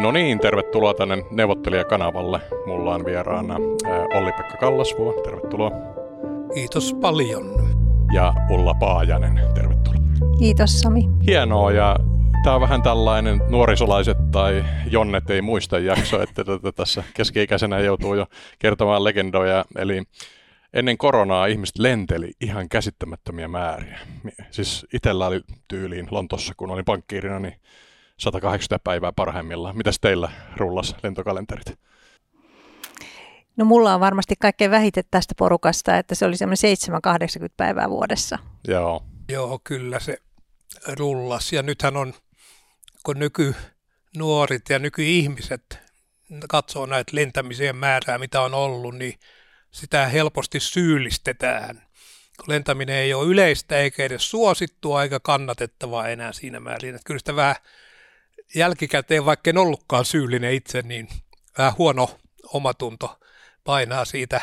No niin, tervetuloa tänne neuvottelijakanavalle. Mulla on vieraana Olli-Pekka Kallasvuo, tervetuloa. Kiitos paljon. Ja Ulla Paajanen, tervetuloa. Kiitos Sami. Hienoa ja tämä on vähän tällainen nuorisolaiset tai Jonnet ei muista jakso, että tätä tässä keski-ikäisenä joutuu jo kertomaan legendoja. Eli ennen koronaa ihmiset lenteli ihan käsittämättömiä määriä. Siis itsellä oli tyyliin Lontossa, kun olin pankkiirina, niin 180 päivää parhaimmillaan. Mitäs teillä rullas lentokalenterit? No mulla on varmasti kaikkein vähiten tästä porukasta, että se oli semmoinen 7-80 päivää vuodessa. Joo. Joo, kyllä se rullas. Ja nythän on, kun nykynuorit ja nykyihmiset katsoo näitä lentämisien määrää, mitä on ollut, niin sitä helposti syyllistetään. Kun lentäminen ei ole yleistä eikä edes suosittua eikä kannatettavaa enää siinä määrin. Että kyllä sitä vähän jälkikäteen, vaikka en ollutkaan syyllinen itse, niin vähän huono omatunto painaa siitä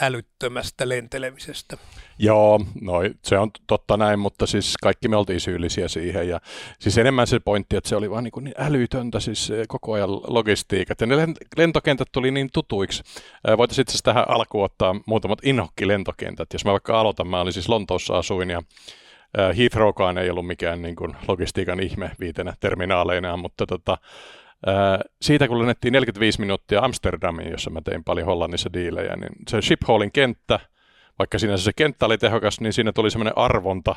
älyttömästä lentelemisestä. Joo, no se on totta näin, mutta siis kaikki me oltiin syyllisiä siihen. Ja siis enemmän se pointti, että se oli vaan niin, niin älytöntä siis koko ajan logistiikat. Ja ne lentokentät tuli niin tutuiksi. Voitaisiin itse asiassa tähän alkuun ottaa muutamat inhokkilentokentät. Jos mä vaikka aloitan, mä olin siis Lontoossa asuin ja Heathrowkaan ei ollut mikään niin kuin logistiikan ihme viitenä terminaaleina, mutta tota, siitä kun lennettiin 45 minuuttia Amsterdamiin, jossa mä tein paljon Hollannissa diilejä, niin se Shiphallin kenttä, vaikka siinä se kenttä oli tehokas, niin siinä tuli semmoinen arvonta,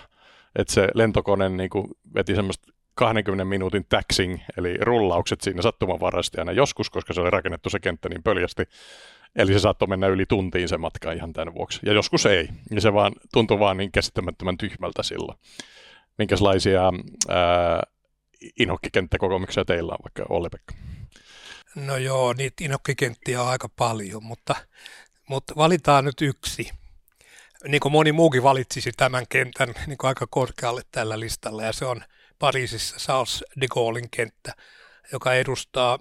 että se lentokone niin kuin veti semmoista 20 minuutin taxing, eli rullaukset siinä sattumanvaraisesti aina joskus, koska se oli rakennettu se kenttä niin pöljästi, Eli se saattoi mennä yli tuntiin se matka ihan tämän vuoksi. Ja joskus ei. Ja se vaan tuntui vaan niin käsittämättömän tyhmältä silloin. Minkälaisia ää, inhokkikenttäkokemuksia teillä on vaikka Olli-Pekka? No joo, niitä inhokkikenttiä on aika paljon, mutta, mutta valitaan nyt yksi. Niin kuin moni muukin valitsisi tämän kentän niin kuin aika korkealle tällä listalla, ja se on Pariisissa Charles de Gaullein kenttä, joka edustaa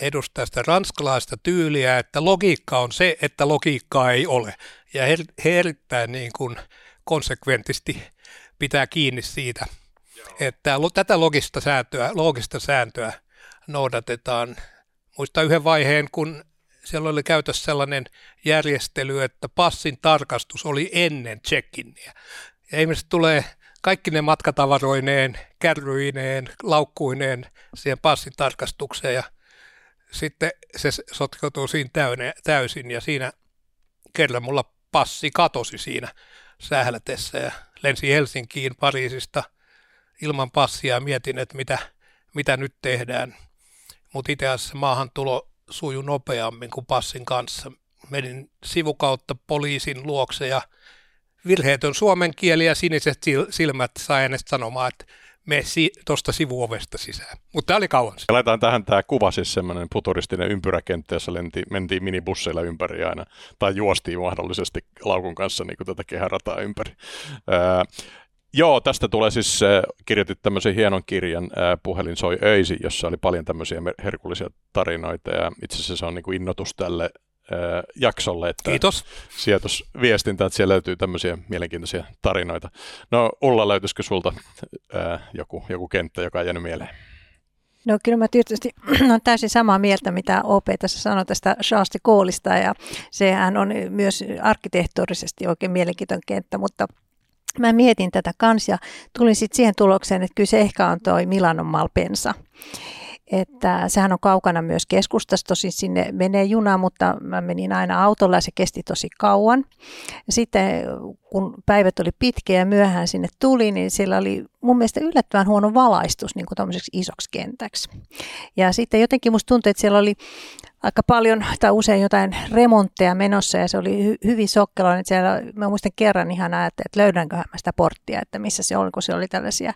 edustaa sitä ranskalaista tyyliä, että logiikka on se, että logiikkaa ei ole. Ja he, he erittäin niin kuin konsekventisti pitää kiinni siitä, että tätä logista sääntöä, logista sääntöä noudatetaan. Muista yhden vaiheen, kun siellä oli käytössä sellainen järjestely, että passin tarkastus oli ennen check-inia. Ja ihmiset tulee kaikki ne matkatavaroineen, kärryineen, laukkuineen siihen passin tarkastukseen ja sitten se sotkeutuu siinä täysin ja siinä kerran mulla passi katosi siinä sählätessä ja lensi Helsinkiin Pariisista ilman passia ja mietin, että mitä, mitä nyt tehdään. Mutta itse asiassa maahan tulo suju nopeammin kuin passin kanssa. Menin sivukautta poliisin luokse ja virheetön suomen kieli ja siniset silmät sai hänestä sanomaan, että mene si- tuosta sivuovesta sisään. Mutta tämä oli kauan. Ja laitetaan tähän tämä kuva, siis semmoinen futuristinen ympyräkenttä, jossa lenti, mentiin minibusseilla ympäri aina, tai juostiin mahdollisesti laukun kanssa niin kuin tätä kehärataa ympäri. Ää, Joo, tästä tulee siis, kirjoitit tämmöisen hienon kirjan, Puhelin soi öisi, jossa oli paljon tämmöisiä herkullisia tarinoita, ja itse asiassa se on niin kuin innotus tälle jaksolle, että Kiitos. sijoitusviestintä, että siellä löytyy tämmöisiä mielenkiintoisia tarinoita. No Ulla, löytyisikö sulta ää, joku, joku kenttä, joka on jäänyt mieleen? No kyllä mä tietysti olen täysin samaa mieltä, mitä OP tässä sanoi tästä Charles de Gaulleista ja sehän on myös arkkitehtorisesti oikein mielenkiintoinen kenttä, mutta mä mietin tätä kans ja tulin sitten siihen tulokseen, että kyllä se ehkä on toi Milanon Malpensa että sehän on kaukana myös keskustasta, tosin sinne menee juna, mutta mä menin aina autolla ja se kesti tosi kauan. Sitten kun päivät oli pitkiä ja myöhään sinne tuli, niin siellä oli mun mielestä yllättävän huono valaistus niin kuin isoksi kentäksi. Ja sitten jotenkin musta tuntui, että siellä oli aika paljon tai usein jotain remontteja menossa ja se oli hy- hyvin sokkeloinen. Että siellä, mä muistan kerran ihan ajattelin, että löydänkö mä sitä porttia, että missä se oli, kun se oli tällaisia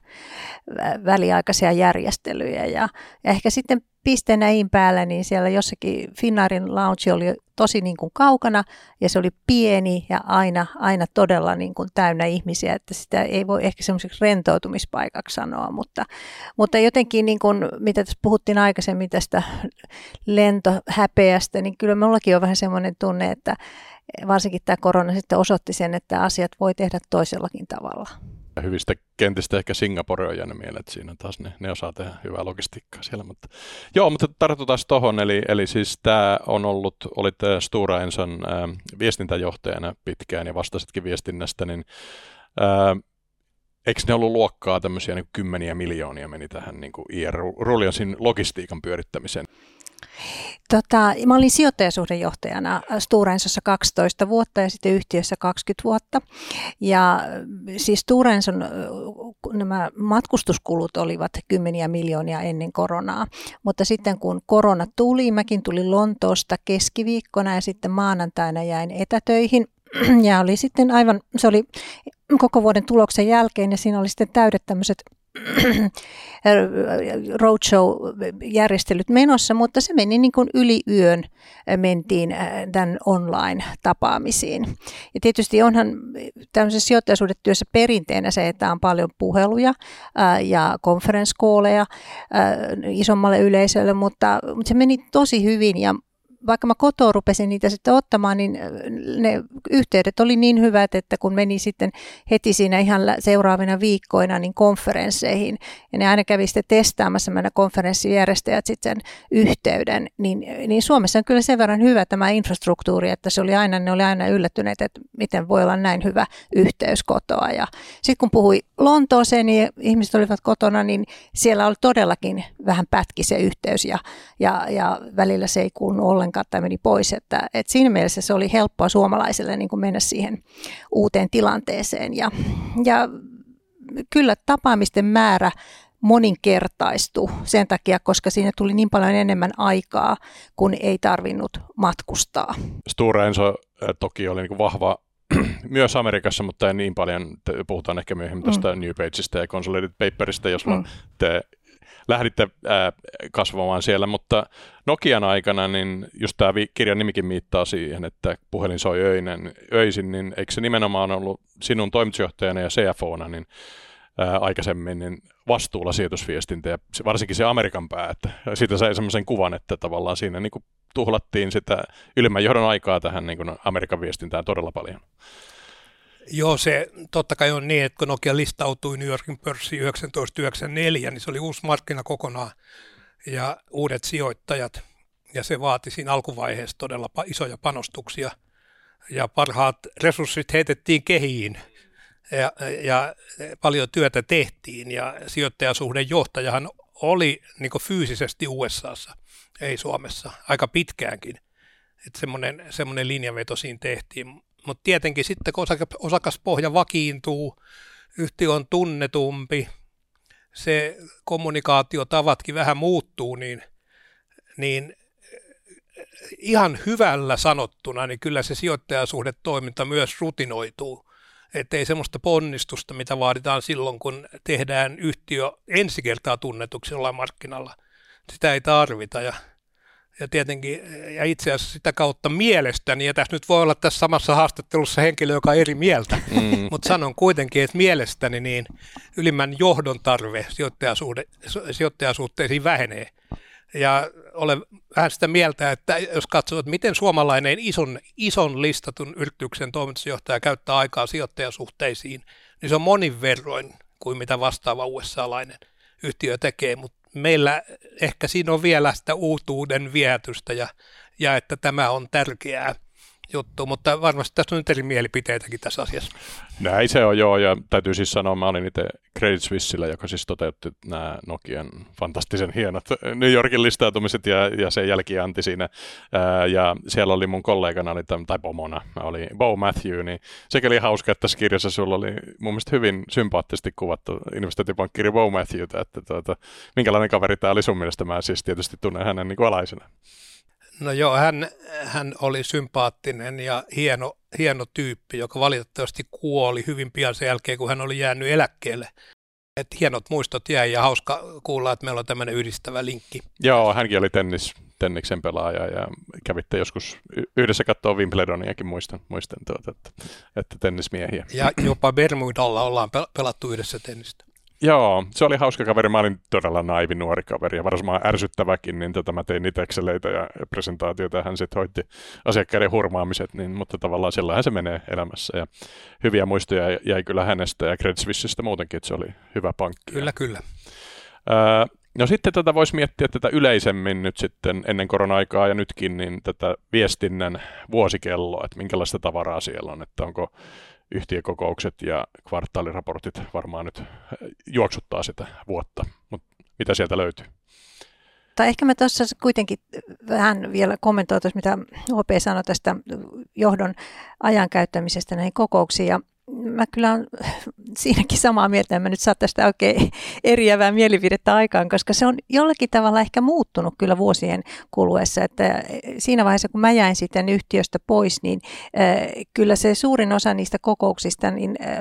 väliaikaisia järjestelyjä. Ja, ja ehkä sitten piste näin päällä, niin siellä jossakin Finnaarin lounge oli tosi niin kuin kaukana ja se oli pieni ja aina, aina todella niin kuin täynnä ihmisiä, että sitä ei voi ehkä semmoiseksi rentoutumispaikaksi sanoa, mutta, mutta jotenkin niin kuin, mitä tässä puhuttiin aikaisemmin tästä lentohäpeästä, niin kyllä minullakin on vähän semmoinen tunne, että varsinkin tämä korona sitten osoitti sen, että asiat voi tehdä toisellakin tavalla. Hyvistä kentistä ehkä Singapore on jäänyt mieleen, että siinä taas ne, ne osaa tehdä hyvää logistiikkaa siellä. Mutta, joo, mutta tartutaan tuohon, eli, eli siis tämä on ollut, olit Stura Enson äh, viestintäjohtajana pitkään ja vastasitkin viestinnästä, niin äh, eikö ne ollut luokkaa tämmöisiä niin kymmeniä miljoonia meni tähän niin IR Ruliansin logistiikan pyörittämiseen? Tota, mä olin sijoittajasuhdejohtajana Stora Ensossa 12 vuotta ja sitten yhtiössä 20 vuotta. Ja siis Stora Enson nämä matkustuskulut olivat kymmeniä miljoonia ennen koronaa. Mutta sitten kun korona tuli, mäkin tulin Lontoosta keskiviikkona ja sitten maanantaina jäin etätöihin ja oli sitten aivan, se oli koko vuoden tuloksen jälkeen ja siinä oli sitten täydet tämmöiset roadshow-järjestelyt menossa, mutta se meni niin kuin yli yön mentiin äh, tämän online-tapaamisiin. Ja tietysti onhan tämmöisessä sijoittajasuudetyössä perinteenä se, että on paljon puheluja äh, ja konferenskooleja äh, isommalle yleisölle, mutta se meni tosi hyvin ja vaikka mä kotoa rupesin niitä sitten ottamaan, niin ne yhteydet oli niin hyvät, että kun meni sitten heti siinä ihan seuraavina viikkoina niin konferensseihin, ja ne aina kävi sitten testaamassa meidän konferenssijärjestäjät sitten sen yhteyden, niin, niin Suomessa on kyllä sen verran hyvä tämä infrastruktuuri, että se oli aina, ne oli aina yllättyneet, että miten voi olla näin hyvä yhteys kotoa. Ja sitten kun puhui Lontooseen, niin ihmiset olivat kotona, niin siellä oli todellakin vähän pätki se yhteys, ja, ja, ja välillä se ei kuulunut ollenkaan ollenkaan tai meni pois. Että, että siinä mielessä se oli helppoa suomalaisille niin kuin mennä siihen uuteen tilanteeseen. Ja, ja kyllä tapaamisten määrä moninkertaistui sen takia, koska siinä tuli niin paljon enemmän aikaa, kun ei tarvinnut matkustaa. Stora Enso toki oli niin vahva myös Amerikassa, mutta ei niin paljon. Puhutaan ehkä myöhemmin tästä mm. New Pageista ja Consolidated Paperista, jos mm. te lähditte ää, kasvamaan siellä, mutta Nokian aikana, niin just tämä kirjan nimikin miittaa siihen, että puhelin soi öinen, öisin, niin eikö se nimenomaan ollut sinun toimitusjohtajana ja CFOna, niin ää, aikaisemmin niin vastuulla sijoitusviestintä ja varsinkin se Amerikan pää, että siitä sai semmoisen kuvan, että tavallaan siinä niin kuin tuhlattiin sitä ylimmän johdon aikaa tähän niin kuin Amerikan viestintään todella paljon. Joo, se totta kai on niin, että kun Nokia listautui New Yorkin pörssiin 1994, niin se oli uusi markkina kokonaan ja uudet sijoittajat. Ja se vaati siinä alkuvaiheessa todella isoja panostuksia ja parhaat resurssit heitettiin kehiin ja, ja paljon työtä tehtiin ja sijoittajasuhden johtajahan oli niin fyysisesti USAssa, ei Suomessa, aika pitkäänkin. Että semmoinen, semmoinen linjaveto siinä tehtiin. Mutta tietenkin sitten, kun osakaspohja vakiintuu, yhtiö on tunnetumpi, se kommunikaatiotavatkin vähän muuttuu, niin, niin ihan hyvällä sanottuna, niin kyllä se sijoittajasuhdetoiminta myös rutinoituu. Että ei semmoista ponnistusta, mitä vaaditaan silloin, kun tehdään yhtiö ensi kertaa tunnetuksi jollain markkinalla. Sitä ei tarvita ja ja tietenkin, ja itse asiassa sitä kautta mielestäni, ja tässä nyt voi olla tässä samassa haastattelussa henkilö, joka on eri mieltä, mm. mutta sanon kuitenkin, että mielestäni niin ylimmän johdon tarve sijoittajasuhteisiin vähenee. Ja olen vähän sitä mieltä, että jos katsoo, että miten suomalainen ison, ison listatun yrityksen toimitusjohtaja käyttää aikaa sijoittajasuhteisiin, niin se on monin verroin kuin mitä vastaava USA-lainen yhtiö tekee, mutta meillä ehkä siinä on vielä sitä uutuuden viehätystä ja, ja että tämä on tärkeää juttu, mutta varmasti tässä on nyt eri mielipiteitäkin tässä asiassa. Näin se on joo, ja täytyy siis sanoa, mä olin itse Credit Suissillä, joka siis toteutti nämä Nokian fantastisen hienot New Yorkin listautumiset ja, ja se jälkianti siinä, ää, ja siellä oli mun kollegana, oli tämän, tai pomona, oli Bo Matthew, niin sekin oli hauska, että tässä kirjassa sulla oli mun mielestä hyvin sympaattisesti kuvattu investointipankkiri Bo Matthewta, että tuota, minkälainen kaveri tämä oli sun mielestä, mä siis tietysti tunnen hänen niin alaisena. No joo, hän, hän oli sympaattinen ja hieno, hieno tyyppi, joka valitettavasti kuoli hyvin pian sen jälkeen, kun hän oli jäänyt eläkkeelle. Et hienot muistot jäi ja hauska kuulla, että meillä on tämmöinen yhdistävä linkki. Joo, hänkin oli tennis, tenniksen pelaaja ja kävitte joskus yhdessä katsoa Wimbledoniakin, muistan, muistan tuota, että, että tennismiehiä. Ja jopa Bermudalla ollaan pelattu yhdessä tennistä. Joo, se oli hauska kaveri. Mä olin todella naivi nuori kaveri ja varmaan ärsyttäväkin, niin tota, mä tein Exceleitä ja presentaatioita ja hän sitten hoitti asiakkaiden hurmaamiset, niin, mutta tavallaan sellainen se menee elämässä. Ja hyviä muistoja jäi kyllä hänestä ja Credit Suissesta muutenkin, että se oli hyvä pankki. Kyllä, kyllä. Öö, no sitten tätä voisi miettiä tätä yleisemmin nyt sitten ennen korona-aikaa ja nytkin, niin tätä viestinnän vuosikelloa, että minkälaista tavaraa siellä on, että onko yhtiökokoukset ja kvartaaliraportit varmaan nyt juoksuttaa sitä vuotta, mutta mitä sieltä löytyy? Tai ehkä mä tuossa kuitenkin vähän vielä kommentoitaisiin, mitä OP sanoi tästä johdon ajan käyttämisestä näihin kokouksiin. Ja mä kyllä olen siinäkin samaa mieltä, en mä nyt saa tästä oikein eriävää mielipidettä aikaan, koska se on jollakin tavalla ehkä muuttunut kyllä vuosien kuluessa, että siinä vaiheessa kun mä jäin sitten yhtiöstä pois, niin äh, kyllä se suurin osa niistä kokouksista, niin äh,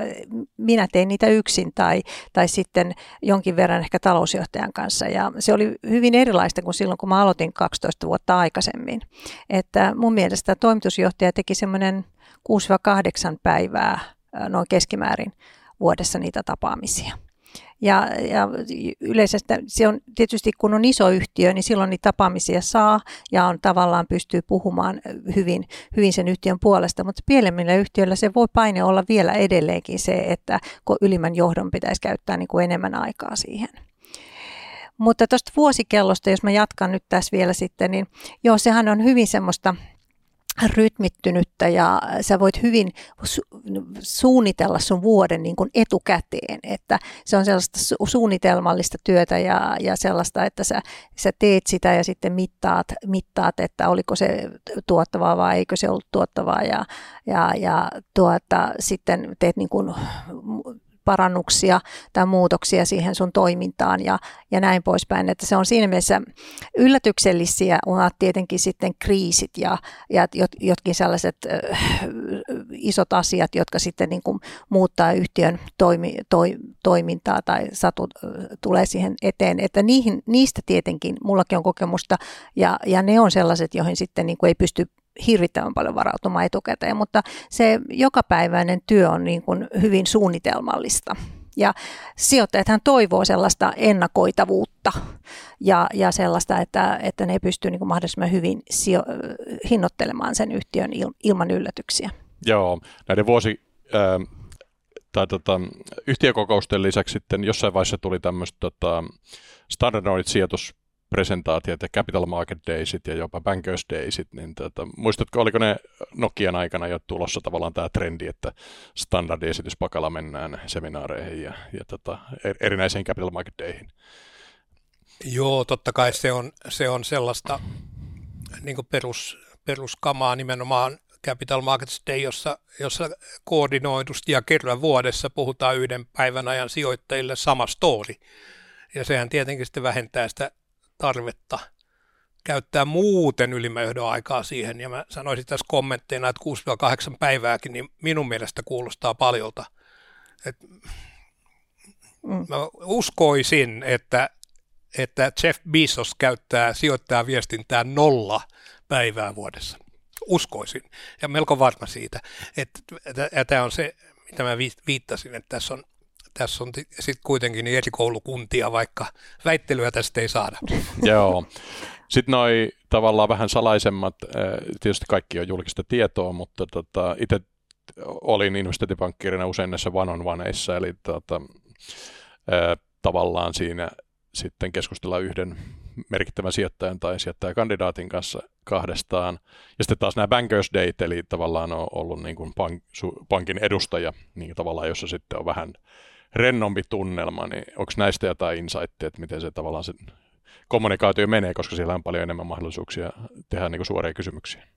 minä tein niitä yksin tai, tai sitten jonkin verran ehkä talousjohtajan kanssa ja se oli hyvin erilaista kuin silloin, kun mä aloitin 12 vuotta aikaisemmin. Että mun mielestä toimitusjohtaja teki semmoinen 6-8 päivää noin keskimäärin vuodessa niitä tapaamisia. Ja, ja yleisesti se on tietysti kun on iso yhtiö, niin silloin niitä tapaamisia saa ja on tavallaan pystyy puhumaan hyvin, hyvin sen yhtiön puolesta, mutta pienemmillä yhtiöillä se voi paine olla vielä edelleenkin se, että ylimmän johdon pitäisi käyttää niin kuin enemmän aikaa siihen. Mutta tuosta vuosikellosta, jos mä jatkan nyt tässä vielä sitten, niin joo, sehän on hyvin semmoista rytmittynyttä ja sä voit hyvin su- suunnitella sun vuoden niin kuin etukäteen, että se on sellaista su- suunnitelmallista työtä ja, ja sellaista, että sä, sä teet sitä ja sitten mittaat, mittaat, että oliko se tuottavaa vai eikö se ollut tuottavaa. Ja, ja, ja tuota, sitten teet niin kuin parannuksia tai muutoksia siihen sun toimintaan ja, ja näin poispäin. Että se on siinä mielessä yllätyksellisiä ovat tietenkin sitten kriisit ja, ja jot, jotkin sellaiset äh, isot asiat, jotka sitten niin kuin muuttaa yhtiön toimi, toi, toimintaa tai satu äh, tulee siihen eteen. Että niihin, niistä tietenkin mullakin on kokemusta ja, ja ne on sellaiset, joihin sitten niin kuin ei pysty hirvittävän paljon varautumaan etukäteen, mutta se jokapäiväinen työ on niin kuin hyvin suunnitelmallista. Ja sijoittajathan toivoo sellaista ennakoitavuutta ja, ja sellaista, että, että ne pystyy niin kuin mahdollisimman hyvin sijo- hinnoittelemaan sen yhtiön il, ilman yllätyksiä. Joo, näiden vuosi, äh, tai tota, yhtiökokousten lisäksi sitten jossain vaiheessa tuli tämmöistä tota, standardoidit sijoitus presentaatiot ja Capital Market Daysit ja jopa Bankers Daysit, niin tota, muistatko, oliko ne Nokian aikana jo tulossa tavallaan tämä trendi, että standardiesityspakalla mennään seminaareihin ja, ja tota, erinäisiin Capital Market Dayhin? Joo, totta kai se on, se on sellaista niin perus, peruskamaa nimenomaan Capital Markets Day, jossa, jossa koordinoidusti ja kerran vuodessa puhutaan yhden päivän ajan sijoittajille sama story. Ja sehän tietenkin sitten vähentää sitä tarvetta käyttää muuten ylimmäjohdon aikaa siihen. Ja mä sanoisin tässä kommentteina, että 6-8 päivääkin, niin minun mielestä kuulostaa paljolta. Et mm. mä uskoisin, että, että Jeff Bezos käyttää sijoittaja viestintää nolla päivää vuodessa. Uskoisin ja melko varma siitä. Että, ja tämä on se, mitä mä viittasin, että tässä on tässä on sitten kuitenkin eri koulukuntia, vaikka väittelyä tästä ei saada. Joo. Sitten noi tavallaan vähän salaisemmat, tietysti kaikki on julkista tietoa, mutta tota, itse olin investointipankkiirina usein näissä one-on-oneissa, eli tota, tavallaan siinä sitten keskustella yhden merkittävän sijoittajan tai sijoittajakandidaatin kanssa kahdestaan. Ja sitten taas nämä Bankers Date, eli tavallaan on ollut niin kuin pank, pankin edustaja, niin tavallaan jossa sitten on vähän rennompi tunnelma, niin onko näistä jotain insightia, että miten se tavallaan se kommunikaatio menee, koska siellä on paljon enemmän mahdollisuuksia tehdä niin kuin suoria kysymyksiä?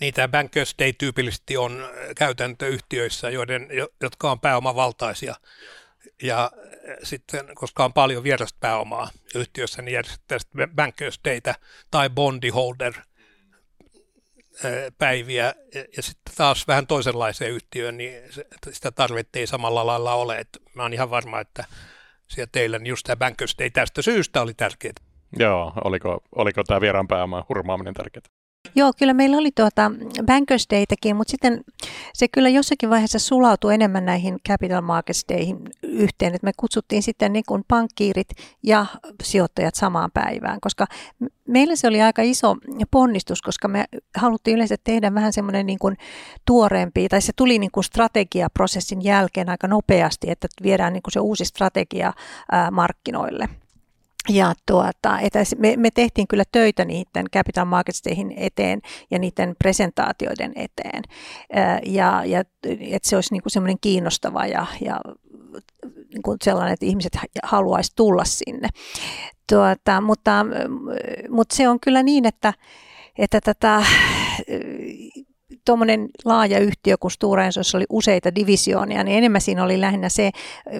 Niin tämä Bankers Day tyypillisesti on käytäntöyhtiöissä, joiden, jotka on pääomavaltaisia. Ja sitten, koska on paljon vierasta pääomaa yhtiössä, niin järjestetään Bankers Daytä tai Bondi Holder – päiviä ja sitten taas vähän toisenlaiseen yhtiöön, niin sitä tarvetta ei samalla lailla ole. Että mä oon ihan varma, että siellä teillä niin just tämä Bankers Day tästä syystä oli tärkeää. Joo, oliko, oliko tämä vieraan pääoman hurmaaminen tärkeää? Joo, kyllä meillä oli tuota Bankers Daytäkin, mutta sitten se kyllä jossakin vaiheessa sulautui enemmän näihin Capital Markets Dayhin yhteen, että me kutsuttiin sitten niin kuin pankkiirit ja sijoittajat samaan päivään, koska meillä se oli aika iso ponnistus, koska me haluttiin yleensä tehdä vähän semmoinen niin kuin tuoreempi, tai se tuli niin kuin strategiaprosessin jälkeen aika nopeasti, että viedään niin kuin se uusi strategia markkinoille. Ja tuota, että me, me tehtiin kyllä töitä niiden Capital Markets Dayhin eteen ja niiden presentaatioiden eteen. Ja, ja että se olisi niin semmoinen kiinnostava ja, ja niin kuin sellainen, että ihmiset haluaisi tulla sinne. Tuota, mutta, mutta se on kyllä niin, että, että tätä tuommoinen laaja yhtiö kuin Stora Ensossa oli useita divisioonia, niin enemmän siinä oli lähinnä se,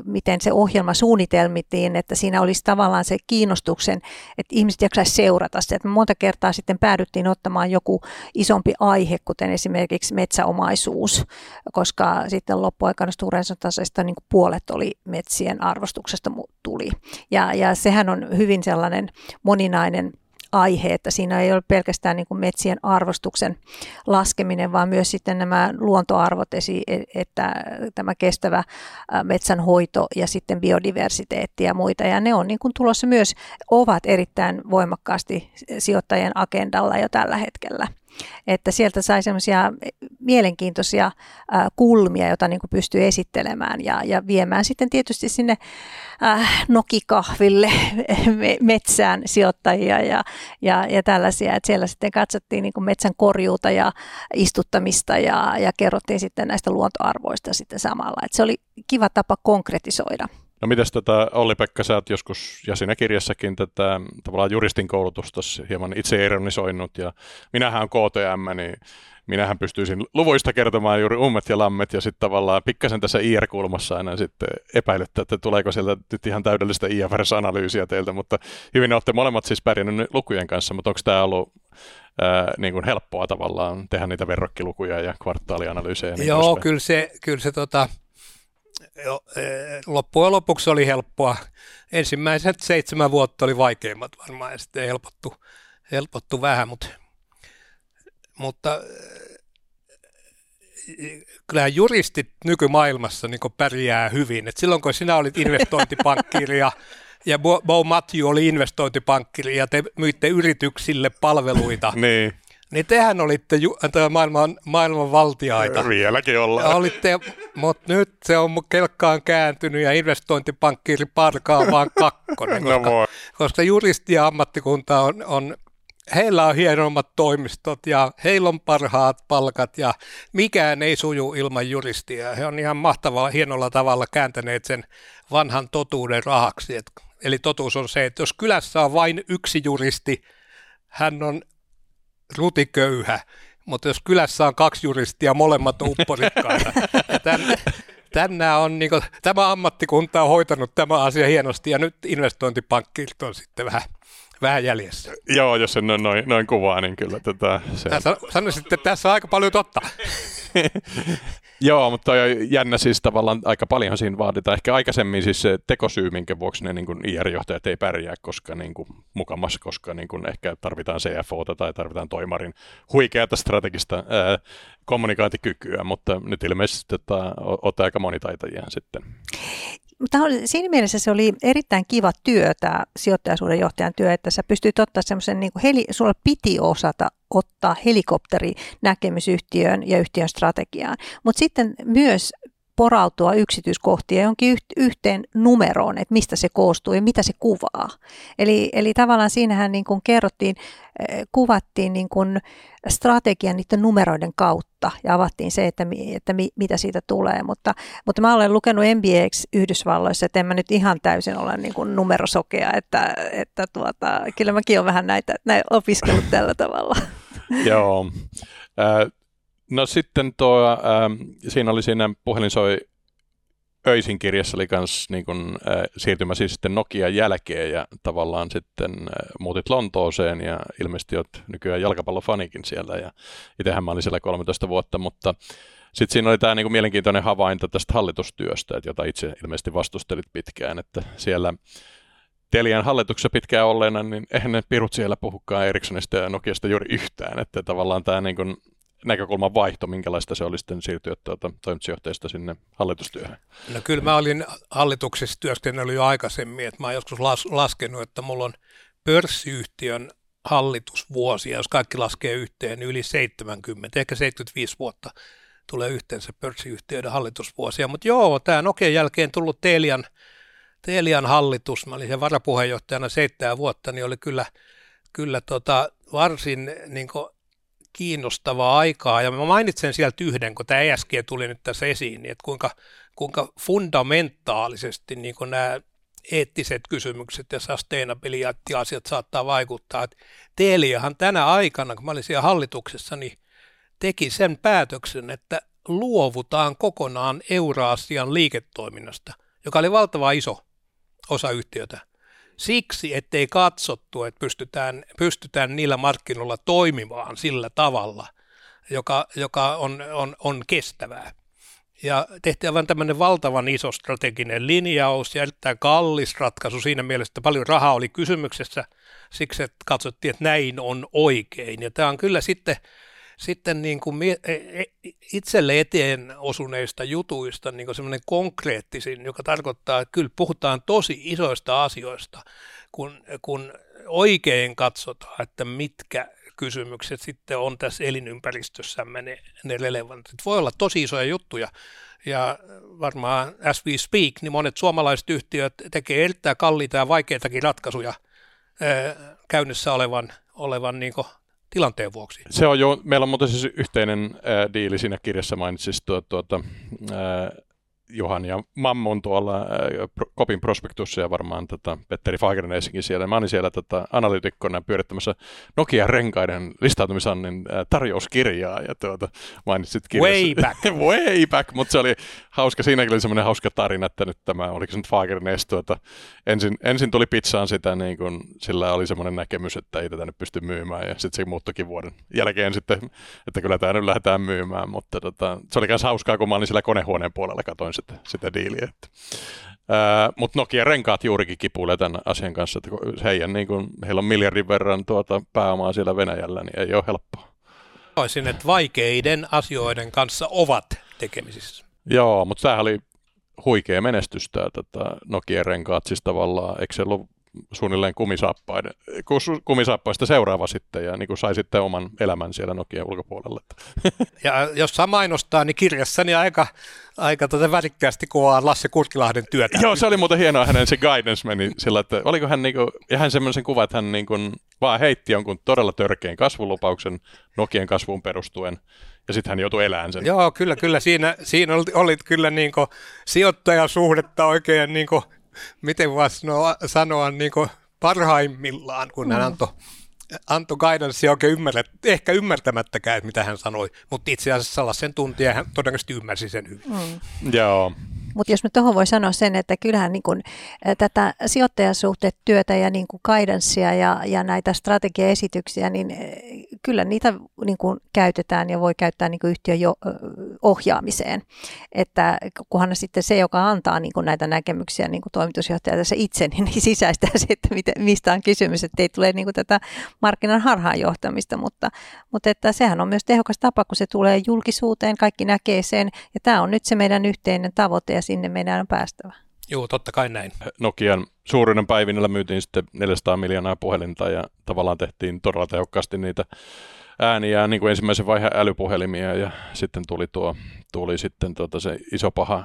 miten se ohjelma suunnitelmittiin, että siinä olisi tavallaan se kiinnostuksen, että ihmiset jaksaisi seurata sitä. Että monta kertaa sitten päädyttiin ottamaan joku isompi aihe, kuten esimerkiksi metsäomaisuus, koska sitten loppuaikana Stora Enson niin puolet oli metsien arvostuksesta tuli. Ja, ja sehän on hyvin sellainen moninainen aihe, että siinä ei ole pelkästään niin kuin metsien arvostuksen laskeminen, vaan myös sitten nämä luontoarvot, e, että tämä kestävä metsänhoito ja sitten biodiversiteetti ja muita. Ja ne on niin kuin tulossa myös, ovat erittäin voimakkaasti sijoittajien agendalla jo tällä hetkellä että sieltä sai semmoisia mielenkiintoisia kulmia, joita niin pystyy esittelemään ja, ja viemään sitten tietysti sinne nokikahville metsään sijoittajia ja, ja, ja tällaisia, että siellä sitten katsottiin niin metsän korjuuta ja istuttamista ja, ja kerrottiin sitten näistä luontoarvoista sitten samalla, että se oli kiva tapa konkretisoida. No mitäs tätä Olli-Pekka, sä oot joskus ja siinä kirjassakin tätä tavallaan juristin koulutusta hieman itse ironisoinut ja minähän on KTM, niin minähän pystyisin luvuista kertomaan juuri ummet ja lammet ja sitten tavallaan pikkasen tässä IR-kulmassa aina sitten epäilyttää, että tuleeko sieltä nyt ihan täydellistä IFRS-analyysiä teiltä, mutta hyvin olette molemmat siis pärjännyt lukujen kanssa, mutta onko tämä ollut ää, niin kuin helppoa tavallaan tehdä niitä verrokkilukuja ja kvartaalianalyysejä? Niin Joo, kyllä se, kyllä se tota, loppujen lopuksi oli helppoa. Ensimmäiset seitsemän vuotta oli vaikeimmat varmaan ja sitten helpottu, helpottu vähän, mutta, mutta e, kyllähän juristit nykymaailmassa niin pärjää hyvin. Et silloin kun sinä olit investointipankkiri ja, ja Bo Matthew oli investointipankkiri ja te myitte yrityksille palveluita, niin niin tehän olitte ju- maailman, maailman valtiaita. Vieläkin ollaan. Olitte, mutta nyt se on kelkkaan kääntynyt ja investointipankkiiri parkaa vaan kakkonen. no koska, voi. koska juristi ja ammattikunta on, on heillä on hienommat toimistot ja heillä on parhaat palkat ja mikään ei suju ilman juristia. He on ihan mahtavalla, hienolla tavalla kääntäneet sen vanhan totuuden rahaksi. Et, eli totuus on se, että jos kylässä on vain yksi juristi, hän on rutiköyhä, mutta jos kylässä on kaksi juristia, molemmat on upporikkaita. tänä on, niin kuin, tämä ammattikunta on hoitanut tämä asia hienosti ja nyt investointipankkilt on sitten vähän, vähän jäljessä. Joo, jos sen noin, noin kuvaa, niin kyllä tätä... Se... Sanoisin, että tässä on aika paljon totta. Joo, mutta on jännä siis tavallaan aika paljon siinä vaaditaan. Ehkä aikaisemmin siis se tekosyy, minkä vuoksi ne niin IR-johtajat ei pärjää, koska niin kuin, mukamas, koska niin kuin ehkä tarvitaan CFO tai tarvitaan toimarin huikeata strategista ää, kommunikaatikykyä, mutta nyt ilmeisesti tota, olette aika monitaitajia sitten. Mutta siinä mielessä se oli erittäin kiva työ, tämä sijoittajasuuden johtajan työ, että sä pystyt ottaa semmoisen, niin heli, sulla piti osata ottaa helikopteri näkemysyhtiön ja yhtiön strategiaan. Mutta sitten myös porautua yksityiskohtia jonkin yhteen numeroon, että mistä se koostuu ja mitä se kuvaa. Eli, eli tavallaan siinähän niin kuin kerrottiin, eh, kuvattiin niin kuin strategian niiden numeroiden kautta ja avattiin se, että, että mi, mitä siitä tulee. Mutta, mutta mä olen lukenut MBX Yhdysvalloissa, että en mä nyt ihan täysin ole niin kuin numerosokea, että, että tuota, kyllä mäkin olen vähän näitä, näitä opiskellut tällä tavalla. Joo. No sitten tuo, ähm, siinä oli siinä puhelin soi öisin kirjassa oli myös niin kun, äh, siirtymä siis sitten Nokian jälkeen ja tavallaan sitten äh, muutit Lontooseen ja ilmeisesti olet nykyään jalkapallofanikin siellä ja itsehän mä olin siellä 13 vuotta, mutta sitten siinä oli tämä niin mielenkiintoinen havainto tästä hallitustyöstä, että jota itse ilmeisesti vastustelit pitkään, että siellä Telian hallituksessa pitkään olleena, niin eihän ne pirut siellä puhukaan Ericssonista ja Nokiasta juuri yhtään, että tavallaan tämä niin näkökulman vaihto, minkälaista se oli sitten siirtyä tuota, toimitusjohtajasta sinne hallitustyöhön? No kyllä mä olin hallituksessa työskennellyt jo aikaisemmin, että mä oon joskus las, laskenut, että mulla on pörssiyhtiön hallitusvuosia, jos kaikki laskee yhteen, niin yli 70, ehkä 75 vuotta tulee yhteensä pörssiyhtiöiden hallitusvuosia. Mutta joo, tämä Nokian jälkeen tullut Telian, Telian hallitus, mä olin sen varapuheenjohtajana seitsemän vuotta, niin oli kyllä, kyllä tota, varsin niin kiinnostavaa aikaa. Ja mä mainitsen sieltä yhden, kun tämä ESG tuli nyt tässä esiin, niin että kuinka, kuinka fundamentaalisesti niin nämä eettiset kysymykset ja sustainability-asiat saattaa vaikuttaa. Et Teliahan tänä aikana, kun mä olin siellä hallituksessa, niin teki sen päätöksen, että luovutaan kokonaan Euraasian liiketoiminnasta, joka oli valtava iso osa yhtiötä. Siksi, ettei katsottu, että pystytään, pystytään niillä markkinoilla toimimaan sillä tavalla, joka, joka on, on, on kestävää. Ja tehtiin aivan tämmöinen valtavan iso strateginen linjaus ja erittäin kallis ratkaisu siinä mielessä, että paljon rahaa oli kysymyksessä siksi, että katsottiin, että näin on oikein. Ja tämä on kyllä sitten, sitten niin kuin e, e, itselle eteen osuneista jutuista niin kuin semmoinen konkreettisin, joka tarkoittaa, että kyllä puhutaan tosi isoista asioista, kun, kun oikein katsotaan, että mitkä kysymykset sitten on tässä elinympäristössämme ne, ne relevantit. Voi olla tosi isoja juttuja ja varmaan as we speak, niin monet suomalaiset yhtiöt tekee erittäin kalliita ja vaikeitakin ratkaisuja ää, käynnissä olevan, olevan niin tilanteen vuoksi. Se on jo, meillä on muuten siis yhteinen ää, diili siinä kirjassa mainitsis tuota, ää, Johan ja Mammon tuolla äh, Kopin prospektussa ja varmaan tota, Petteri Fagernesinkin siellä. Mä olin siellä tota, analytikkona pyörittämässä Nokia renkaiden listautumisannin äh, tarjouskirjaa ja tuota, mainitsit kirjassa. Way back. Way back, mutta se oli hauska. Siinäkin oli semmoinen hauska tarina, että nyt tämä, oliko se nyt Fagernes, tuota, ensin, ensin tuli pizzaan sitä, niin kun, sillä oli semmoinen näkemys, että ei tätä nyt pysty myymään ja sitten se muuttukin vuoden jälkeen sitten, että kyllä tämä nyt lähdetään myymään, mutta tota, se oli myös hauskaa, kun mä olin siellä konehuoneen puolella, katoin sitä, sitä diiliä. Mutta Nokia renkaat juurikin kipuilee tämän asian kanssa, että heidän, niin kun, heillä on miljardin verran tuota pääomaa siellä Venäjällä, niin ei ole helppoa. Sanoisin, että vaikeiden asioiden kanssa ovat tekemisissä. Joo, mutta tämä oli huikea menestys tämä tota, Nokia renkaat, siis tavallaan, eikö se ollut suunnilleen kumisaappaista seuraava sitten ja niin kuin sai sitten oman elämän siellä Nokia ulkopuolella. Ja jos saa mainostaa, niin kirjassani aika, aika tuota värikkäästi kuvaa Lasse Kurkilahden työtä. Joo, se oli muuten hienoa, hänen se guidance meni sillä, että oliko hän niinku, ja hän semmoisen kuva, että hän niinku vaan heitti jonkun todella törkeän kasvulupauksen Nokian kasvuun perustuen, ja sitten hän joutui elämään sen. Joo, kyllä, kyllä. Siinä, siinä olit, olit kyllä niinku sijoittajasuhdetta oikein niinku miten voisi sanoa, sanoa niin kuin parhaimmillaan, kun mm. hän antoi antoi guidance oikein ymmärrät, ehkä ymmärtämättäkään, mitä hän sanoi, mutta itse asiassa sen tuntija hän todennäköisesti ymmärsi sen hyvin. Mm. Joo. Mutta jos mä tuohon voi sanoa sen, että kyllähän niin kun, tätä sijoittajasuhteetyötä ja niin kuin guidancea ja, ja näitä strategiaesityksiä, niin kyllä niitä niin kuin käytetään ja voi käyttää niin kuin yhtiön jo, ohjaamiseen. Että kunhan sitten se, joka antaa niin kuin näitä näkemyksiä niin kuin toimitusjohtaja tässä itse, niin, sisäistää se, että mistä on kysymys, että ei tule niin kuin tätä markkinan harhaanjohtamista, mutta, mutta että sehän on myös tehokas tapa, kun se tulee julkisuuteen, kaikki näkee sen, ja tämä on nyt se meidän yhteinen tavoite, ja sinne meidän on päästävä. Joo, totta kai näin. Nokian suurinen päivinellä myytiin sitten 400 miljoonaa puhelinta ja tavallaan tehtiin todella tehokkaasti niitä ääniä, niin kuin ensimmäisen vaiheen älypuhelimia ja sitten tuli tuo, tuli sitten tuota se iso paha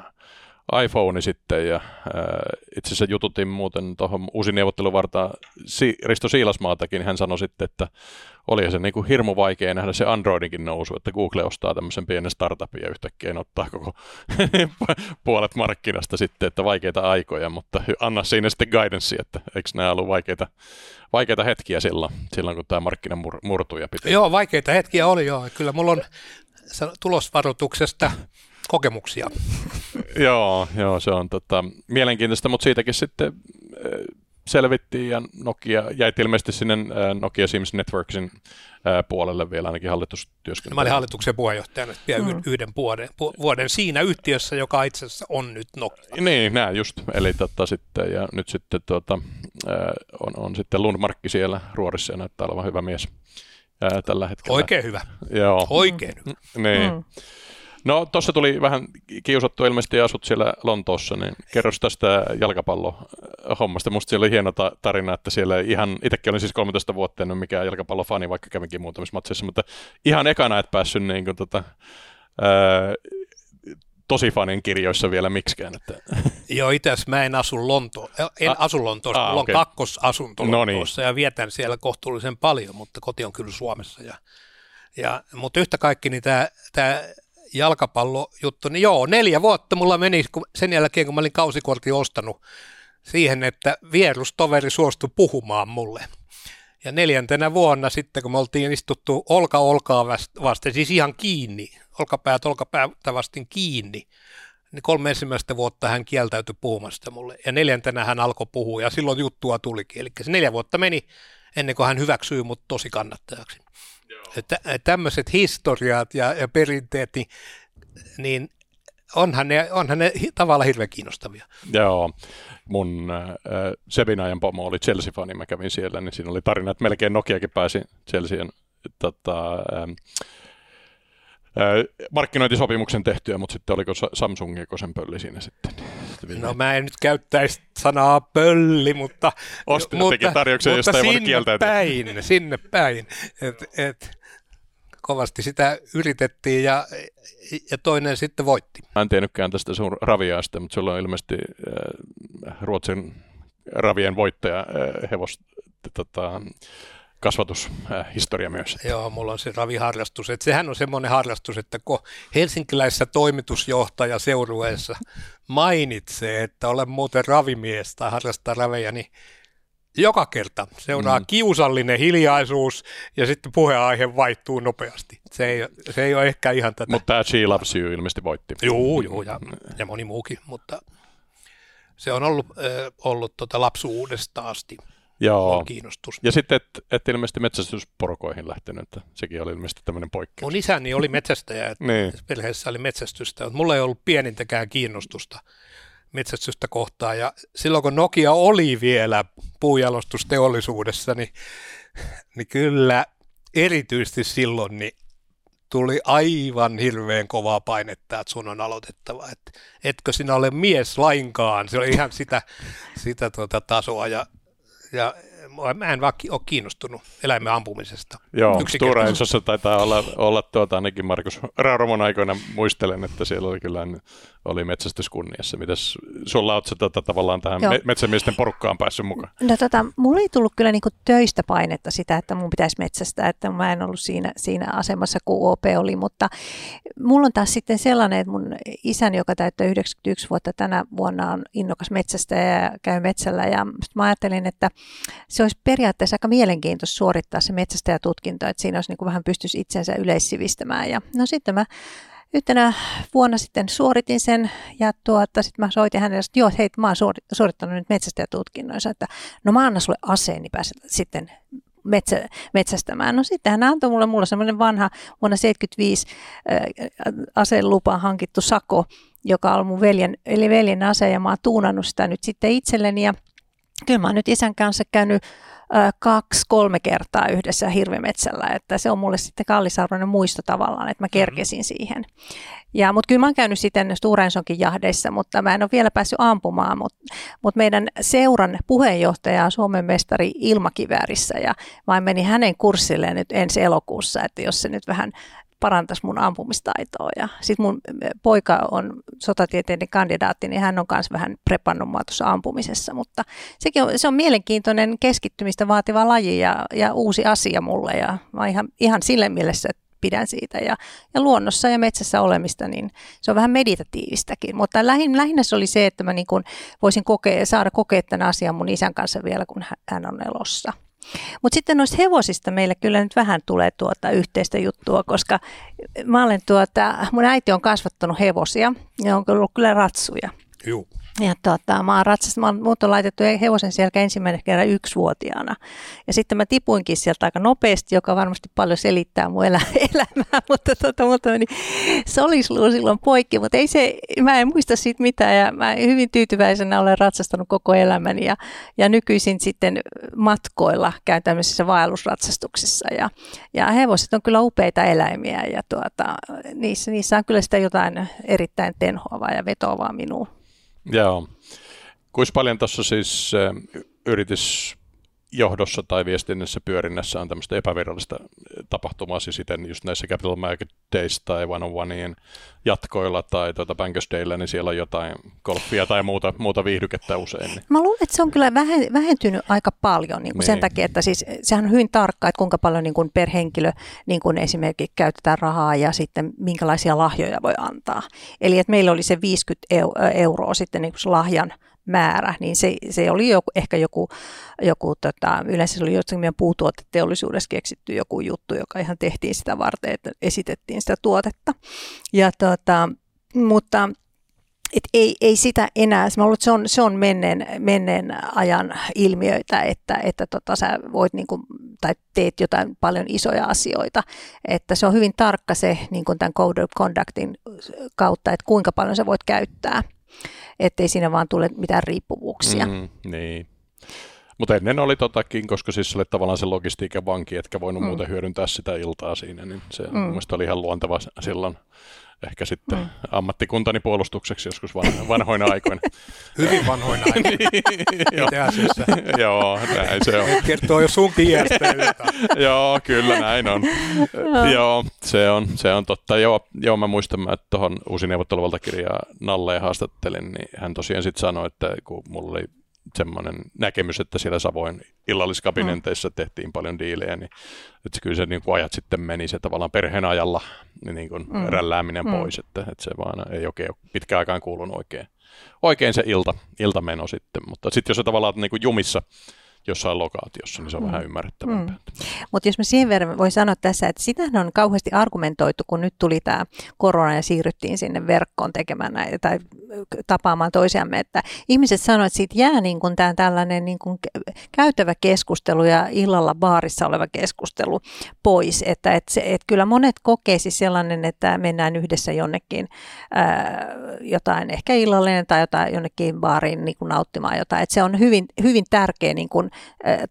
iPhone sitten ja ää, itse asiassa jututin muuten tuohon uusi neuvotteluvarta si- Risto Siilasmaatakin, niin hän sanoi sitten, että oli se niin kuin hirmu vaikea nähdä se Androidinkin nousu, että Google ostaa tämmöisen pienen startupin ja yhtäkkiä ottaa koko puolet markkinasta sitten, että vaikeita aikoja, mutta anna siinä sitten guidance, että eikö nämä ollut vaikeita, vaikeita hetkiä silloin, silloin kun tämä markkina mur- murtui ja piti. Joo, vaikeita hetkiä oli joo. Kyllä mulla on tulosvaroituksesta kokemuksia. Joo, joo, se on tota, mielenkiintoista, mutta siitäkin sitten selvittiin ja Nokia jäi ilmeisesti sinne Nokia Sims Networksin puolelle vielä ainakin hallitustyöskentelyä. Mä olin hallituksen puheenjohtajana vielä mm. yhden vuoden, vuoden siinä yhtiössä, joka itse asiassa on nyt Nokia. Niin, näin just. Eli tota, sitten, ja nyt sitten tuota, on, on sitten Lundmarkki siellä ruorissa ja näyttää olevan hyvä mies ää, tällä hetkellä. Oikein hyvä. Joo. Oikein hyvä. Niin. Mm. No tuossa tuli vähän kiusattu ilmeisesti ja asut siellä Lontoossa, niin kerros tästä jalkapallohommasta. Musta siellä oli hieno ta- tarina, että siellä ihan, itsekin olin siis 13 vuotta, en ole mikään jalkapallofani, vaikka kävinkin muutamissa matseissa, mutta ihan ekana et päässyt niin kuin, tota, ää, tosi fanin kirjoissa vielä miksikään. Että. Joo, itse mä en asu Lonto, en asu Lontoossa, mulla okay. on kakkosasunto Lontoossa no niin. ja vietän siellä kohtuullisen paljon, mutta koti on kyllä Suomessa. Ja, ja, mutta yhtä kaikki niin tämä jalkapallojuttu, niin joo, neljä vuotta mulla meni kun, sen jälkeen, kun mä olin kausikortin ostanut siihen, että vierustoveri suostui puhumaan mulle. Ja neljäntenä vuonna sitten, kun me oltiin istuttu olka olkaa vasten, siis ihan kiinni, olkapäät olkapäätä vasten kiinni, niin kolme ensimmäistä vuotta hän kieltäytyi puhumasta mulle. Ja neljäntenä hän alkoi puhua ja silloin juttua tulikin. Eli se neljä vuotta meni ennen kuin hän hyväksyi mut tosi kannattajaksi. Että tämmöiset historiat ja, ja perinteet, niin, niin onhan ne, onhan ne tavallaan hirveän kiinnostavia. Joo. Mun äh, Sebinajan pomo oli Chelsea-fani, mä kävin siellä, niin siinä oli tarina, että melkein Nokiakin pääsi Chelsean tota, äh, markkinointisopimuksen tehtyä, mutta sitten oliko Samsung, joka sen pölli siinä sitten? No mä en nyt käyttäisi sanaa pölli, mutta, Osti mutta, tarjouksen, mutta sinne päin, sinne päin. Et, et, kovasti sitä yritettiin ja, ja toinen sitten voitti. Mä en tiennytkään tästä sun raviaasta, mutta sulla on ilmeisesti äh, Ruotsin ravien voittaja äh, hevos, tota, kasvatushistoria myös. Joo, mulla on se raviharrastus. Että sehän on semmoinen harrastus, että kun helsinkiläisessä toimitusjohtaja seurueessa mainitsee, että olen muuten ravimies tai harrastaa raveja, niin joka kerta seuraa mm. kiusallinen hiljaisuus ja sitten puheaihe vaihtuu nopeasti. Se ei, se ei ole ehkä ihan tätä. Mutta tämä She Loves You ilmeisesti voitti. Joo, joo ja, ja moni muukin, mutta se on ollut, äh, ollut tota lapsuudesta asti. Joo. kiinnostus. Ja sitten, että et ilmeisesti metsästysporokoihin lähtenyt, että sekin oli ilmeisesti tämmöinen poikkeus. Mun isäni oli metsästäjä, että niin. perheessä oli metsästystä, mutta mulla ei ollut pienintäkään kiinnostusta metsästystä kohtaan. Ja silloin kun Nokia oli vielä puujalostusteollisuudessa, niin, niin kyllä erityisesti silloin niin tuli aivan hirveän kovaa painetta, että sun on aloitettava. Et, etkö sinä ole mies lainkaan? Se oli ihan sitä, sitä tuota tasoa. Ja ja mä en vaan ole kiinnostunut eläimen ampumisesta. Joo, Stora Ensossa taitaa olla, olla tuota, ainakin Markus Rauromon aikoina muistelen, että siellä oli kyllä oli metsästyskunniassa. Mitäs sulla oot tota, tavallaan tähän Joo. metsämiesten porukkaan päässyt mukaan? No tota, mulla ei tullut kyllä niinku töistä painetta sitä, että mun pitäisi metsästää, että mä en ollut siinä, siinä asemassa kuin OP oli, mutta mulla on taas sitten sellainen, että mun isäni, joka täyttää 91 vuotta tänä vuonna, on innokas metsästä ja käy metsällä ja mä ajattelin, että se olisi periaatteessa aika mielenkiintoista suorittaa se metsästäjätutkinto, että siinä olisi niin kuin vähän pystyisi itsensä yleissivistämään. Ja no sitten mä yhtenä vuonna sitten suoritin sen ja tuota, sitten mä soitin hänelle, että joo, hei, mä oon suorittanut nyt metsästäjätutkinnoissa, että no mä annan sulle aseen, niin pääset sitten metsä, metsästämään. No sitten hän antoi mulle, mulla semmoinen vanha vuonna 75 äh, aseen lupa hankittu sako, joka on mun veljen, eli veljen ase ja mä oon tuunannut sitä nyt sitten itselleni. Ja kyllä mä oon nyt isän kanssa käynyt kaksi-kolme kertaa yhdessä hirvimetsällä, että se on mulle sitten kallisarvoinen muisto tavallaan, että mä mm-hmm. kerkesin siihen. Ja, mutta kyllä mä oon käynyt sitten Stora jahdeissa, mutta mä en ole vielä päässyt ampumaan, mutta, mutta meidän seuran puheenjohtaja on Suomen mestari ilmakiväärissä ja mä menin hänen kurssilleen nyt ensi elokuussa, että jos se nyt vähän parantaisi mun ampumistaitoa. Ja sitten mun poika on sotatieteiden kandidaatti, niin hän on myös vähän prepannut mua tuossa ampumisessa, mutta sekin on, se on mielenkiintoinen keskittymistä vaativa laji ja, ja uusi asia mulle ja mä ihan, ihan sille mielessä, että pidän siitä. Ja, ja luonnossa ja metsässä olemista, niin se on vähän meditatiivistakin. Mutta lähin, lähinnä se oli se, että mä niin kun voisin kokea, saada kokea tämän asian mun isän kanssa vielä, kun hän on elossa. Mutta sitten noista hevosista meille kyllä nyt vähän tulee tuota yhteistä juttua, koska mä olen tuota, mun äiti on kasvattanut hevosia ja on ollut kyllä ratsuja. Joo. Ja tota, mä oon ratsastanut, mut on laitettu hevosen selkä ensimmäinen kerran yksivuotiaana. Ja sitten mä tipuinkin sieltä aika nopeasti, joka varmasti paljon selittää mun elä, elämää, mutta tota, mutta meni solisluu silloin poikki, mutta ei se, mä en muista siitä mitään ja mä hyvin tyytyväisenä olen ratsastanut koko elämäni ja, ja nykyisin sitten matkoilla käyn tämmöisissä vaellusratsastuksissa ja, ja hevoset on kyllä upeita eläimiä ja tuota, niissä, niissä on kyllä sitä jotain erittäin tenhoavaa ja vetoavaa minuun. Joo. Kuinka paljon tuossa siis äh, yritys johdossa tai viestinnässä pyörinnässä on tämmöistä epävirallista tapahtumaa, siis siten just näissä Capital Market Days tai One on Onein jatkoilla tai tuota Bankers Daylla, niin siellä on jotain golfia tai muuta, muuta viihdykettä usein. Niin. Mä luulen, että se on kyllä vähentynyt aika paljon niin kuin niin. sen takia, että siis sehän on hyvin tarkka, että kuinka paljon niin kuin per henkilö niin kuin esimerkiksi käytetään rahaa ja sitten minkälaisia lahjoja voi antaa. Eli että meillä oli se 50 euroa sitten niin kuin lahjan määrä, niin se, se oli joku, ehkä joku, joku tota, yleensä se oli jossakin meidän puutuoteteollisuudessa keksitty joku juttu, joka ihan tehtiin sitä varten, että esitettiin sitä tuotetta. Ja tota, mutta et ei, ei sitä enää, mä luulen, että se on, se on menneen, menneen ajan ilmiöitä, että, että tota, sä voit niin kuin, tai teet jotain paljon isoja asioita, että se on hyvin tarkka se niin kuin tämän Code of Conductin kautta, että kuinka paljon sä voit käyttää ettei siinä vaan tule mitään riippuvuuksia. Mm, niin. Mutta ennen oli totakin, koska siis oli tavallaan se logistiikan vanki, etkä voinut mm. muuten hyödyntää sitä iltaa siinä, niin se mm. mielestäni oli ihan luonteva silloin ehkä sitten mm. ammattikuntani puolustukseksi joskus vanhoina aikoina. Hyvin vanhoina aikoina. Itse asiassa. Joo, näin se on. kertoo jo sun kierstä Joo, kyllä näin on. Joo, se on, se on totta. Joo, joo mä muistan, että tuohon uusi neuvotteluvaltakirjaa Nalle haastattelin, niin hän tosiaan sitten sanoi, että kun mulla oli semmoinen näkemys, että siellä Savoin illalliskabineteissa mm. tehtiin paljon diilejä, niin että kyllä se niin kuin ajat sitten meni se tavallaan perheen ajalla niin, niin kuin mm. rällääminen mm. pois, että, että se vaan ei oikein pitkään aikaan kuulunut oikein, oikein se ilta, iltameno sitten, mutta sitten jos se tavallaan niin kuin jumissa jossain lokaatiossa, niin se on mm. vähän ymmärrettävämpää. Mm. Mutta jos mä siihen verran voin sanoa tässä, että sitähän on kauheasti argumentoitu, kun nyt tuli tämä korona ja siirryttiin sinne verkkoon tekemään näitä tai tapaamaan toisiamme, että ihmiset sanoivat, että siitä jää niin kuin tämä tällainen niin kuin käytävä keskustelu ja illalla baarissa oleva keskustelu pois, että, että, se, että kyllä monet kokee siis sellainen, että mennään yhdessä jonnekin ää, jotain ehkä illallinen tai jotain jonnekin baariin niin kuin nauttimaan jotain, että se on hyvin, hyvin tärkeä niin kuin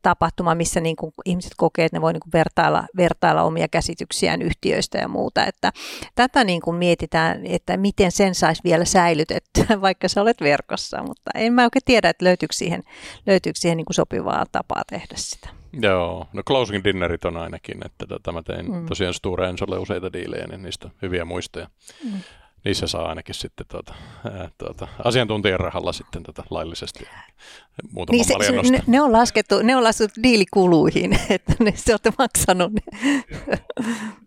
tapahtuma, missä niin kuin ihmiset kokee, että ne voi niin kuin vertailla, vertailla omia käsityksiään yhtiöistä ja muuta. Että tätä niin kuin mietitään, että miten sen saisi vielä säilytettyä, vaikka sä olet verkossa, mutta en mä oikein tiedä, että löytyykö siihen, löytyykö siihen niin kuin sopivaa tapaa tehdä sitä. Joo, no closing dinnerit on ainakin, että tota, mä tein mm. tosiaan Sture Ensolle useita diilejä, niin niistä hyviä muistoja. Mm niissä saa ainakin sitten tuota, ää, tuota, asiantuntijan rahalla sitten tuota, laillisesti muutama niin se, se, ne, ne, on laskettu, ne on laskettu diilikuluihin, että ne se olette maksanut.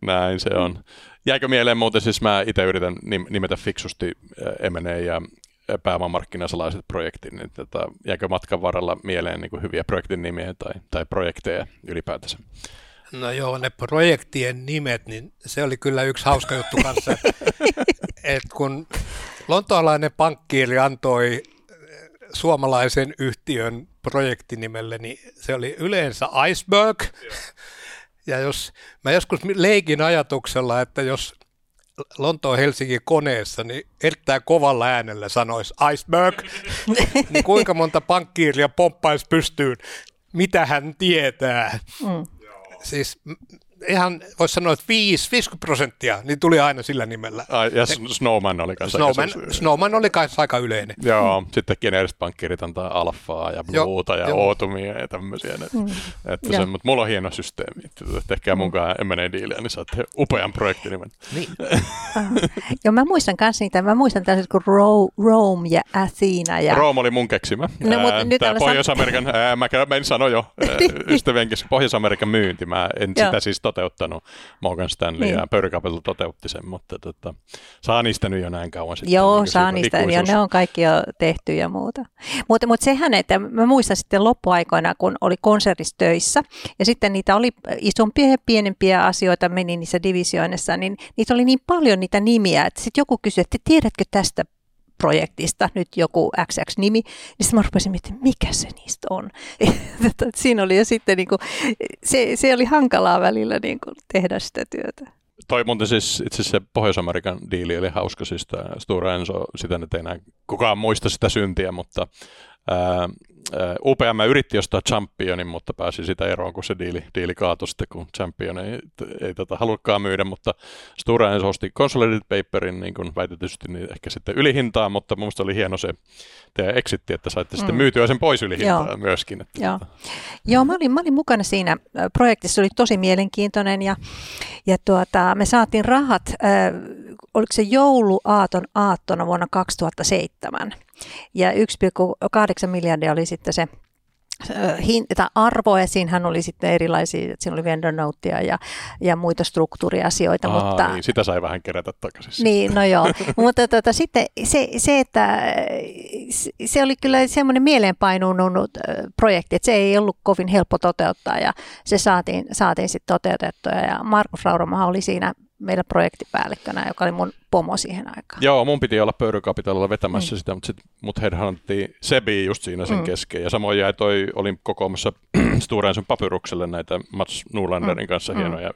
Näin se on. Jäikö mieleen muuten, siis mä itse yritän nimetä fiksusti M&A ja pääomamarkkinasalaiset projektit, niin tota, jäikö matkan varrella mieleen niin hyviä projektin nimiä tai, tai projekteja ylipäätänsä? No joo, ne projektien nimet, niin se oli kyllä yksi hauska juttu kanssa, että kun lontoalainen pankkiiri antoi eh, suomalaisen yhtiön projektinimelle, niin se oli yleensä Iceberg. Ja jos mä joskus leikin ajatuksella, että jos Lontoon Helsingin koneessa, niin erittäin kovalla äänellä sanoisi iceberg, niin kuinka monta pankkiiria pomppaisi pystyyn, mitä hän tietää. Mm siis ihan voisi sanoa, että 5, 50 prosenttia, niin tuli aina sillä nimellä. Ai, ja Snowman oli kanssa Snowman, aika Snowman oli kanssa aika yleinen. Joo, sitten geneeriset pankkiirit antaa alfaa ja bluuta ja ootumia ja tämmöisiä. Mm. Että se, mutta mulla on hieno systeemi. Tehkää munkaan mm. M&A diiliä, niin saatte upean projektinimen. Niin. Joo, mä muistan kanssa niitä. Mä muistan tällaiset kuin Rome ja Athena. Ja... Rome oli mun keksimä. No, mutta nyt Tämä Pohjois-Amerikan, ää, mä, mä en sano jo, ystävien kesken, Pohjois-Amerikan myynti. Mä en sitä siis toteuttanut. Morgan Stanley niin. ja Pöyry toteutti sen, mutta tota, saa niistä nyt jo näin kauan sitten. Joo, niin saa niistä, ja ne on kaikki jo tehty ja muuta. Mutta, mutta sehän, että mä muistan sitten loppuaikoina, kun oli konsertissa töissä, ja sitten niitä oli isompia ja pienempiä asioita meni niissä divisioinnissa, niin niitä oli niin paljon niitä nimiä, että sitten joku kysyi, että tiedätkö tästä projektista, nyt joku XX-nimi, niin sitten mä rupesin miettimään, mikä se niistä on. Siinä oli jo sitten, niin kuin, se, se oli hankalaa välillä niin kuin, tehdä sitä työtä. Toi muuten siis itse se Pohjois-Amerikan diili oli hauska, siis Stura Enso, sitä nyt ei enää kukaan muista sitä syntiä, mutta ää, UPM yritti ostaa Championin, mutta pääsi sitä eroon, kun se diili, diili kaatui sitten, kun Champion ei, ei tota, halukkaan myydä, mutta Stura Enso osti Consolidated Paperin niin kuin väitetysti niin ehkä sitten ylihintaa, mutta mun oli hieno se teidän exitti, että saitte mm. sitten myytyä sen pois ylihintaa Joo. myöskin. Että Joo. Tota. Joo, mä olin, mä olin mukana siinä projektissa, se oli tosi mielenkiintoinen ja, ja tuota, me saatiin rahat, äh, oliko se jouluaaton aattona vuonna 2007 ja 1,8 miljardia oli sitten se hinta, arvo, ja siinähän oli sitten erilaisia, siinä oli vendor notea ja, ja muita struktuuriasioita. Aa, mutta, niin, sitä sai vähän kerätä takaisin. Niin, no joo, mutta tuota, sitten se, se, että se oli kyllä semmoinen mieleenpainunut projekti, että se ei ollut kovin helppo toteuttaa ja se saatiin, saatiin sitten toteutettua ja Markus Rauramaha oli siinä meillä projektipäällikkönä, joka oli mun pomo siihen aikaan. Joo, mun piti olla pöyrykapitalilla vetämässä mm. sitä, mutta sitten mut headhunttiin Sebi just siinä sen mm. kesken. Ja samoin jäi toi, olin kokoamassa Sturensen papyrukselle näitä Mats Nulanderin mm. kanssa mm. hienoja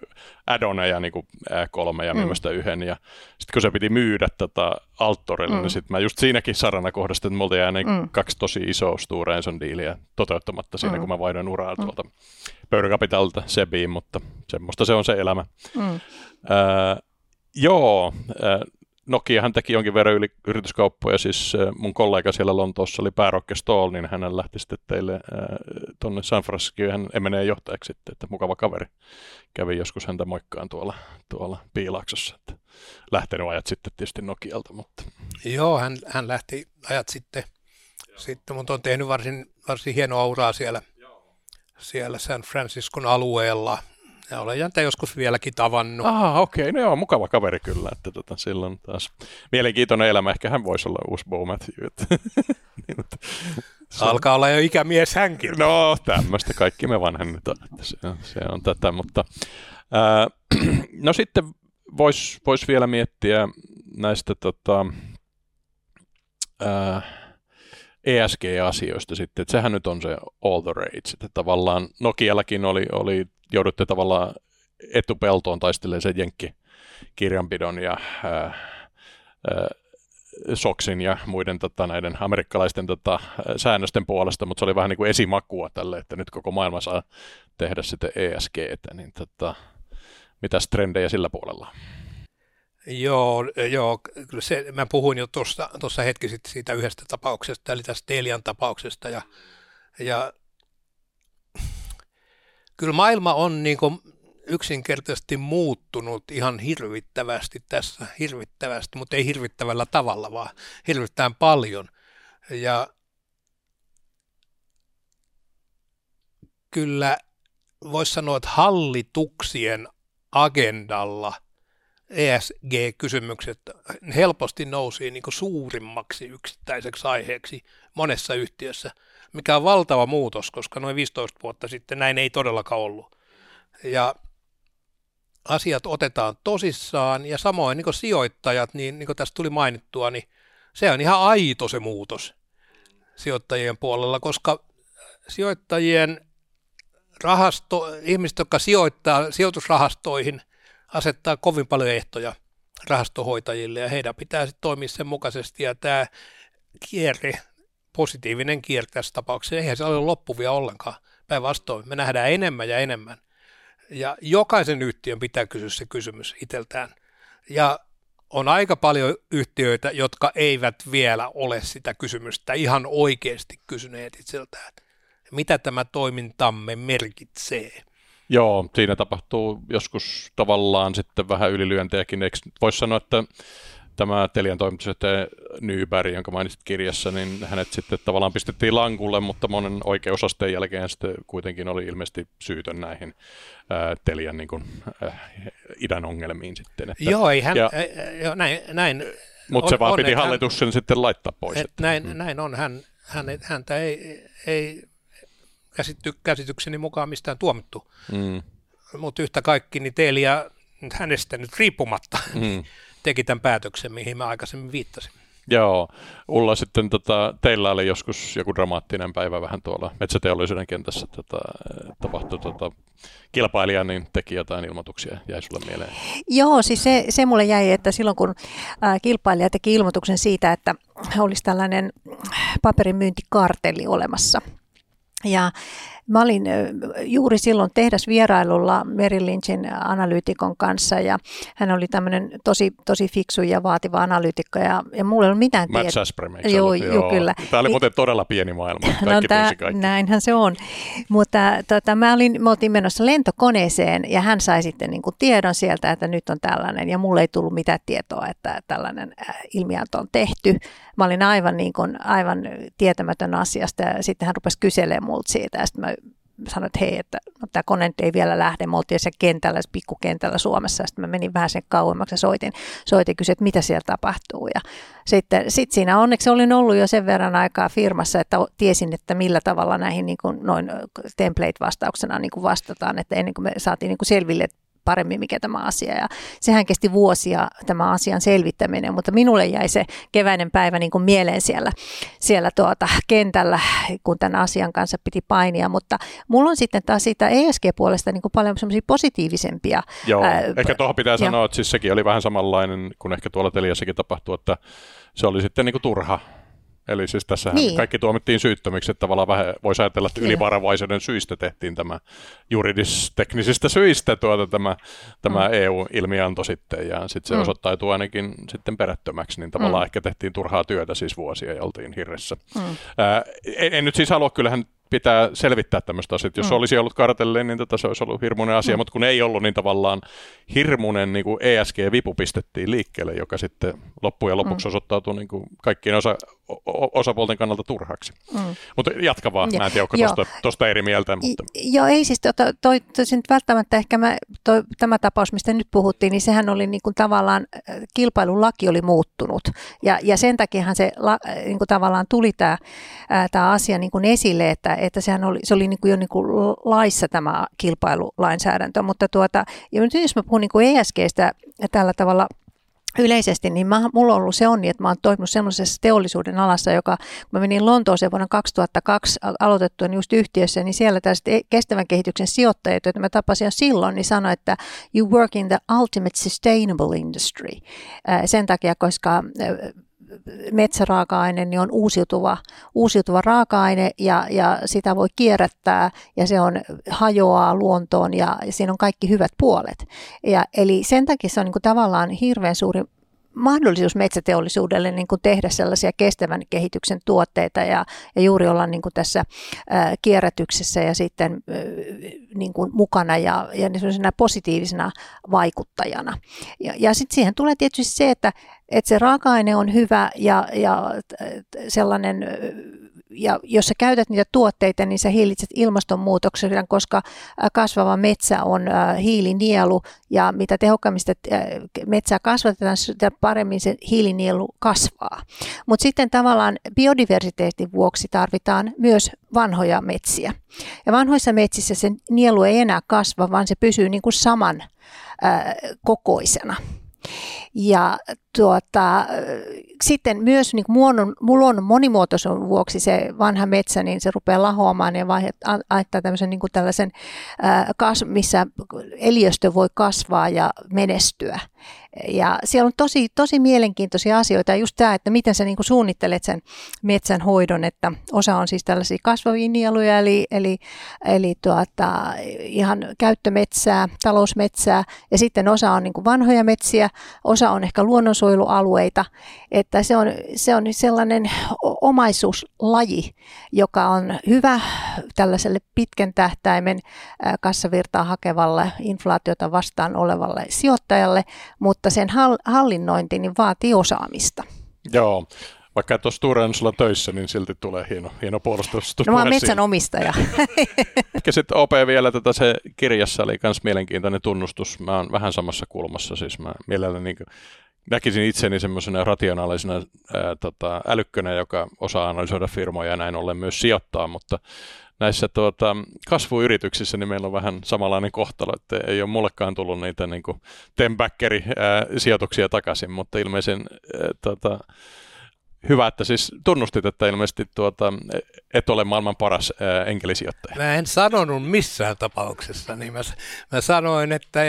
addoneja, niin kuin kolme ja mm. yhden. Ja sitten kun se piti myydä tätä alttorille, niin mm. niin sitten mä just siinäkin sarana kohdasta, että multa jäi mm. kaksi tosi isoa Sturenson diiliä toteuttamatta siinä, mm. kun mä vaihdoin uraa mm. tuolta pöyrykapitalilta Sebiin, mutta semmoista se on se elämä. Mm. Äh, joo, äh, Nokiahan teki jonkin verran yli, yrityskauppoja, siis äh, mun kollega siellä Lontoossa oli päärokke Stoll, niin hän lähti sitten teille äh, tuonne San Franciscoon, hän menee johtajaksi sitten, että mukava kaveri. Kävi joskus häntä moikkaan tuolla, tuolla Piilaksossa, että lähtenyt ajat sitten tietysti Nokialta. Mutta. Joo, hän, hän lähti ajat sitten, Joo. sitten mutta on tehnyt varsin, varsin hienoa uraa siellä, siellä San Franciscon alueella, ja olen jäntä joskus vieläkin tavannut. Ah, okei. Okay. No joo, mukava kaveri kyllä. Että tota, silloin taas mielenkiintoinen elämä. Ehkä hän voisi olla uusi Bo Matthew. niin, se Alkaa olla jo ikämies hänkin. No, tämmöistä kaikki me vanhennetaan. Että se, on, se on tätä, mutta ää, no sitten voisi vois vielä miettiä näistä tota, ää, ESG-asioista sitten, että sehän nyt on se all the rage, että tavallaan Nokiallakin oli, oli joudutte tavallaan etupeltoon taistelemaan sen jenkkikirjanpidon ja ää, ää, Soksin ja muiden tota, näiden amerikkalaisten tota, säännösten puolesta, mutta se oli vähän niin kuin esimakua tälle, että nyt koko maailma saa tehdä sitten ESGtä, niin tota, mitäs trendejä sillä puolella? Joo, joo kyllä se, mä puhuin jo tuossa hetki sitten siitä yhdestä tapauksesta, eli tästä Telian tapauksesta, ja, ja kyllä maailma on niin kuin yksinkertaisesti muuttunut ihan hirvittävästi tässä, hirvittävästi, mutta ei hirvittävällä tavalla, vaan hirvittävän paljon. Ja kyllä voisi sanoa, että hallituksien agendalla ESG-kysymykset helposti nousi niin suurimmaksi yksittäiseksi aiheeksi monessa yhtiössä – mikä on valtava muutos, koska noin 15 vuotta sitten näin ei todellakaan ollut. Ja asiat otetaan tosissaan ja samoin niin sijoittajat, niin, niin kuin tästä tuli mainittua, niin se on ihan aito se muutos sijoittajien puolella, koska sijoittajien rahasto, ihmiset, jotka sijoittaa sijoitusrahastoihin, asettaa kovin paljon ehtoja rahastohoitajille ja heidän pitää sitten toimia sen mukaisesti ja tämä kierre positiivinen kierre tässä tapauksessa. Eihän se ole loppuvia ollenkaan. Päinvastoin, me nähdään enemmän ja enemmän. Ja jokaisen yhtiön pitää kysyä se kysymys itseltään. Ja on aika paljon yhtiöitä, jotka eivät vielä ole sitä kysymystä ihan oikeasti kysyneet itseltään. Mitä tämä toimintamme merkitsee? Joo, siinä tapahtuu joskus tavallaan sitten vähän ylilyöntejäkin. Voisi sanoa, että tämä Telian toimitusjohtaja Nyberg, jonka mainitsit kirjassa, niin hänet sitten tavallaan pistettiin lankulle, mutta monen oikeusasteen jälkeen sitten kuitenkin oli ilmeisesti syytön näihin ää, Telian niin kuin, äh, idän ongelmiin sitten. Että, joo, ei hän, ja, jo, näin, näin mutta se vaan on, piti hallitus hän, sen sitten laittaa pois. että, näin, mm. näin on, hän, hän, häntä ei, ei käsitty, käsitykseni mukaan mistään tuomittu. Mm. Mutta yhtä kaikki, niin Telia hänestä nyt riippumatta, mm teki tämän päätöksen, mihin mä aikaisemmin viittasin. Joo, Ulla sitten tota, teillä oli joskus joku dramaattinen päivä vähän tuolla metsäteollisuuden kentässä tota, tapahtui tota, kilpailija, niin teki jotain ilmoituksia, jäi sulle mieleen? Joo, siis se, se mulle jäi, että silloin kun ää, kilpailija teki ilmoituksen siitä, että olisi tällainen paperin myyntikartelli olemassa, ja Mä olin juuri silloin tehdasvierailulla Merrill Lynchin analyytikon kanssa ja hän oli tämmöinen tosi, tosi fiksu ja vaativa analyytikko ja, ja mulla ei ollut mitään tietoa. Matt Sasprem, joo, joo, joo, kyllä. Tämä oli muuten todella pieni maailma. Kaikki no, tämä, kaikki. Näinhän se on. Mutta tota, mä olin, me oltiin menossa lentokoneeseen ja hän sai sitten niin kuin tiedon sieltä, että nyt on tällainen ja mulle ei tullut mitään tietoa, että tällainen ilmianto on tehty. Mä olin aivan, niin kuin, aivan tietämätön asiasta ja sitten hän rupesi kyselemään multa siitä ja sitten mä sanoin, että hei, että no, tämä kone ei vielä lähde. Me oltiin se kentällä, se pikkukentällä Suomessa. Sitten mä menin vähän sen kauemmaksi ja soitin, soitin kysyin, että mitä siellä tapahtuu. Ja sitten sit siinä onneksi olin ollut jo sen verran aikaa firmassa, että tiesin, että millä tavalla näihin niin kuin noin template-vastauksena niin kuin vastataan, että ennen kuin me saatiin niin kuin selville, että paremmin, mikä tämä asia. Ja sehän kesti vuosia tämä asian selvittäminen, mutta minulle jäi se keväinen päivä niin kuin mieleen siellä, siellä tuota kentällä, kun tämän asian kanssa piti painia. Mutta mulla on sitten taas siitä ESG-puolesta niin kuin paljon semmoisia positiivisempia. Joo, ää, ehkä tuohon pitää ja, sanoa, että siis sekin oli vähän samanlainen kuin ehkä tuolla Teliassakin tapahtui, että se oli sitten niin kuin turha Eli siis tässä niin. kaikki tuomittiin syyttömiksi, että tavallaan vähän voisi ajatella, että ylivarovaisuuden syistä tehtiin tämä juridis-teknisistä syistä tuota, tämä, tämä mm. EU-ilmianto sitten, ja sitten se mm. osoittautui ainakin sitten perättömäksi, niin tavallaan mm. ehkä tehtiin turhaa työtä siis vuosia ja oltiin hirressä. Mm. Ää, en, en nyt siis halua, kyllähän pitää selvittää tämmöistä asiaa. Jos mm. olisi ollut kartelli, niin tätä se olisi ollut hirmuinen asia, mm. mutta kun ei ollut, niin tavallaan hirmuinen niin kuin ESG-vipu pistettiin liikkeelle, joka sitten loppujen lopuksi mm. osoittautui niin kuin kaikkien osa, osapuolten kannalta turhaksi. Mm. Mutta jatka vaan, ja, mä en tiedä, onko tuosta eri mieltä. Mutta... Joo, ei siis to, toi, toi, toi välttämättä ehkä mä, toi, tämä tapaus, mistä nyt puhuttiin, niin sehän oli niin kuin tavallaan, äh, kilpailulaki oli muuttunut. Ja, ja sen takiahan se la, äh, niin kuin tavallaan tuli tämä, äh, tämä asia niin kuin esille, että, että sehän oli, se oli niin kuin jo niin kuin laissa tämä kilpailulainsäädäntö. Mutta tuota, ja nyt jos mä puhun niin kuin ESGstä tällä tavalla yleisesti, niin mä, mulla on ollut se onni, että mä oon toiminut semmoisessa teollisuuden alassa, joka, kun mä menin Lontooseen vuonna 2002 aloitettua just yhtiössä, niin siellä tällaiset e, kestävän kehityksen sijoittajat, joita mä tapasin jo silloin, niin sanoi, että you work in the ultimate sustainable industry. Sen takia, koska metsäraaka-aine niin on uusiutuva, uusiutuva raaka-aine ja, ja sitä voi kierrättää ja se on hajoaa luontoon ja, ja siinä on kaikki hyvät puolet. Ja, eli sen takia se on niin kuin tavallaan hirveän suuri mahdollisuus metsäteollisuudelle niin kuin tehdä sellaisia kestävän kehityksen tuotteita ja, ja juuri olla niin kuin tässä ää, kierrätyksessä ja sitten ää, niin kuin mukana ja, ja positiivisena vaikuttajana. Ja, ja sitten siihen tulee tietysti se, että, että se raaka-aine on hyvä ja, ja sellainen ja jos sä käytät niitä tuotteita, niin sä hillitset ilmastonmuutoksen, koska kasvava metsä on hiilinielu ja mitä tehokkaammin sitä metsää kasvatetaan, sitä paremmin se hiilinielu kasvaa. Mutta sitten tavallaan biodiversiteetin vuoksi tarvitaan myös vanhoja metsiä. Ja vanhoissa metsissä se nielu ei enää kasva, vaan se pysyy niin kuin saman kokoisena. Ja tuota, sitten myös niin luonnon, luonnon monimuotoisuuden vuoksi se vanha metsä, niin se rupeaa lahoamaan ja aiheuttaa tämmöisen niin tällaisen, kas, missä eliöstö voi kasvaa ja menestyä. Ja siellä on tosi, tosi mielenkiintoisia asioita. Ja just tämä, että miten sä niin suunnittelet sen metsän hoidon, että osa on siis tällaisia kasvavia nieluja, eli, eli, eli tuota, ihan käyttömetsää, talousmetsää, ja sitten osa on niin kuin vanhoja metsiä, osa on ehkä luonnonsuojelualueita, että se on, se on sellainen omaisuuslaji, joka on hyvä tällaiselle pitkän tähtäimen kassavirtaa hakevalle, inflaatiota vastaan olevalle sijoittajalle, mutta sen hallinnointi niin vaatii osaamista. Joo, vaikka et ole Stora töissä, niin silti tulee hieno, hieno puolustus. No mä oon metsänomistaja. Ehkä sitten OP vielä tätä se kirjassa oli myös mielenkiintoinen tunnustus. Mä oon vähän samassa kulmassa, siis mä mielelläni niin näkisin itseni semmoisena rationaalisena ää, tota, älykkönä, joka osaa analysoida firmoja ja näin ollen myös sijoittaa, mutta näissä tuota, kasvuyrityksissä niin meillä on vähän samanlainen kohtalo, että ei ole mullekaan tullut niitä niin sijoituksia takaisin, mutta ilmeisen ää, tota, Hyvä, että siis tunnustit, että ilmeisesti tuota, et ole maailman paras ää, enkelisijoittaja. Mä en sanonut missään tapauksessa, niin mä, mä sanoin, että